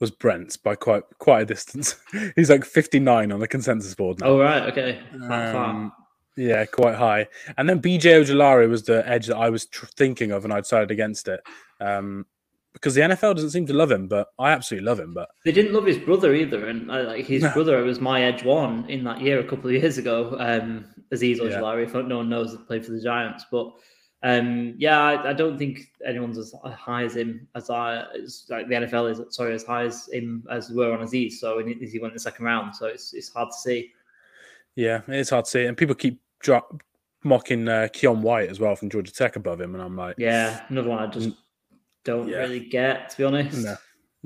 was Brent by quite quite a distance. He's like 59 on the consensus board now. Oh right, okay. Um, yeah, quite high. And then BJ Ojulari was the edge that I was tr- thinking of, and I decided against it. Um, because the NFL doesn't seem to love him, but I absolutely love him. But they didn't love his brother either, and uh, like his brother was my edge one in that year a couple of years ago. Um, Azeez Ojulari, yeah. if no one knows, played for the Giants, but. Um, yeah, I, I, don't think anyone's as high as him as I as like the NFL is. Sorry, as high as him as we were on Azeez. So he, he went in the second round. So it's it's hard to see. Yeah, it's hard to see, and people keep drop, mocking uh, Keion White as well from Georgia Tech above him, and I'm like, yeah, another one I just don't yeah. really get to be honest. No.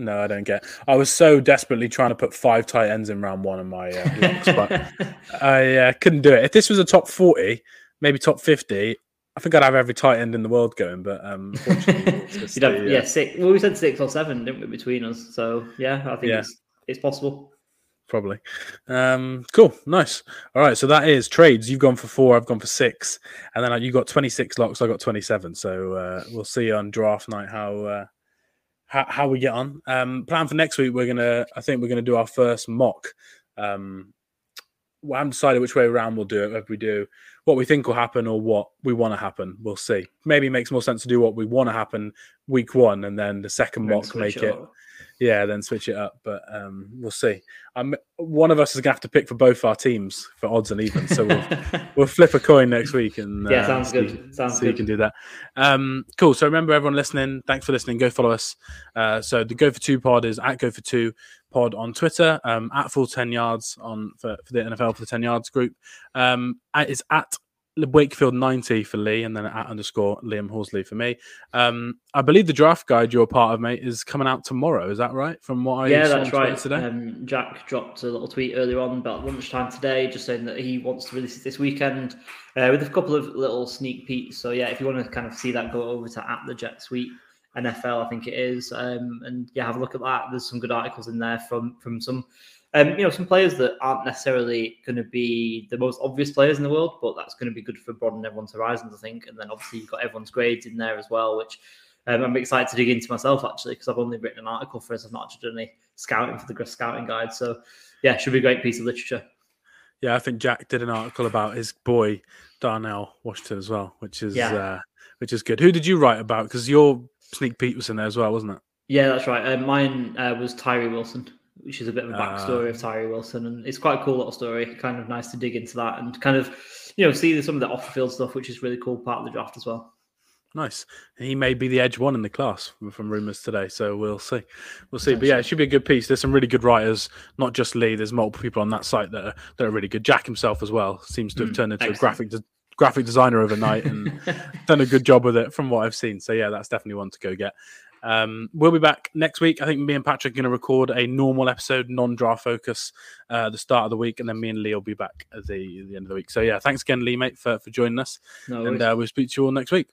No, I don't get. I was so desperately trying to put five tight ends in round one of my uh, blocks, but I uh, couldn't do it. If this was a top forty, maybe top fifty, I think I'd have every tight end in the world going, but um, have, yeah, six. Well, we said six or seven, didn't we, between us? So yeah, I think yeah. it's it's possible. Probably. Um, cool, nice. All right, so that is trades. You've gone for four, I've gone for six, and then you got twenty six locks. I got twenty seven. So uh, we'll see on draft night how uh, how, how we get on. Um, plan for next week. We're gonna. I think we're gonna do our first mock. Um, we haven't decided which way around we'll do it. If we do what we think will happen or what we want to happen. We'll see. Maybe it makes more sense to do what we want to happen week one and then the second mock make it. it yeah, then switch it up. But um, we'll see. Um, one of us is gonna have to pick for both our teams for odds and evens. So we'll we'll flip a coin next week and yeah, uh, sounds see, good. Sounds so good. you can do that. Um, cool. So remember, everyone listening, thanks for listening. Go follow us. Uh, so the Go for Two pod is at Go for Two pod on Twitter, um, at full 10 yards on for, for the NFL for the 10 yards group. Um, it's at Wakefield 90 for Lee, and then at underscore Liam Horsley for me. Um, I believe the draft guide you're part of, mate, is coming out tomorrow. Is that right? From what I yeah, that's right. Today, um, Jack dropped a little tweet earlier on about lunchtime today, just saying that he wants to release it this weekend uh, with a couple of little sneak peeks. So yeah, if you want to kind of see that, go over to at the Jet Suite NFL, I think it is, um, and yeah, have a look at that. There's some good articles in there from from some um, you know, some players that aren't necessarily going to be the most obvious players in the world, but that's going to be good for broadening everyone's horizons, I think. And then obviously you've got everyone's grades in there as well, which um, I'm excited to dig into myself actually because I've only written an article for us. I've not actually done any scouting for the scouting guide. So yeah, should be a great piece of literature. Yeah, I think Jack did an article about his boy Darnell Washington as well, which is yeah. uh, which is good. Who did you write about? Because your sneak peek was in there as well, wasn't it? Yeah, that's right. Uh, mine uh, was Tyree Wilson which is a bit of a backstory uh, of Tyree Wilson, and it's quite a cool little story. Kind of nice to dig into that and kind of, you know, see some of the off the field stuff, which is really cool part of the draft as well. Nice. He may be the edge one in the class from rumors today, so we'll see. We'll see. But yeah, it should be a good piece. There's some really good writers, not just Lee. There's multiple people on that site that are, that are really good. Jack himself as well seems to have mm, turned into excellent. a graphic de- graphic designer overnight and done a good job with it from what I've seen. So yeah, that's definitely one to go get. Um, we'll be back next week. I think me and Patrick are going to record a normal episode, non-draft focus, uh, the start of the week, and then me and Lee will be back at the, the end of the week. So yeah, thanks again, Lee, mate, for for joining us, no and uh, we'll speak to you all next week.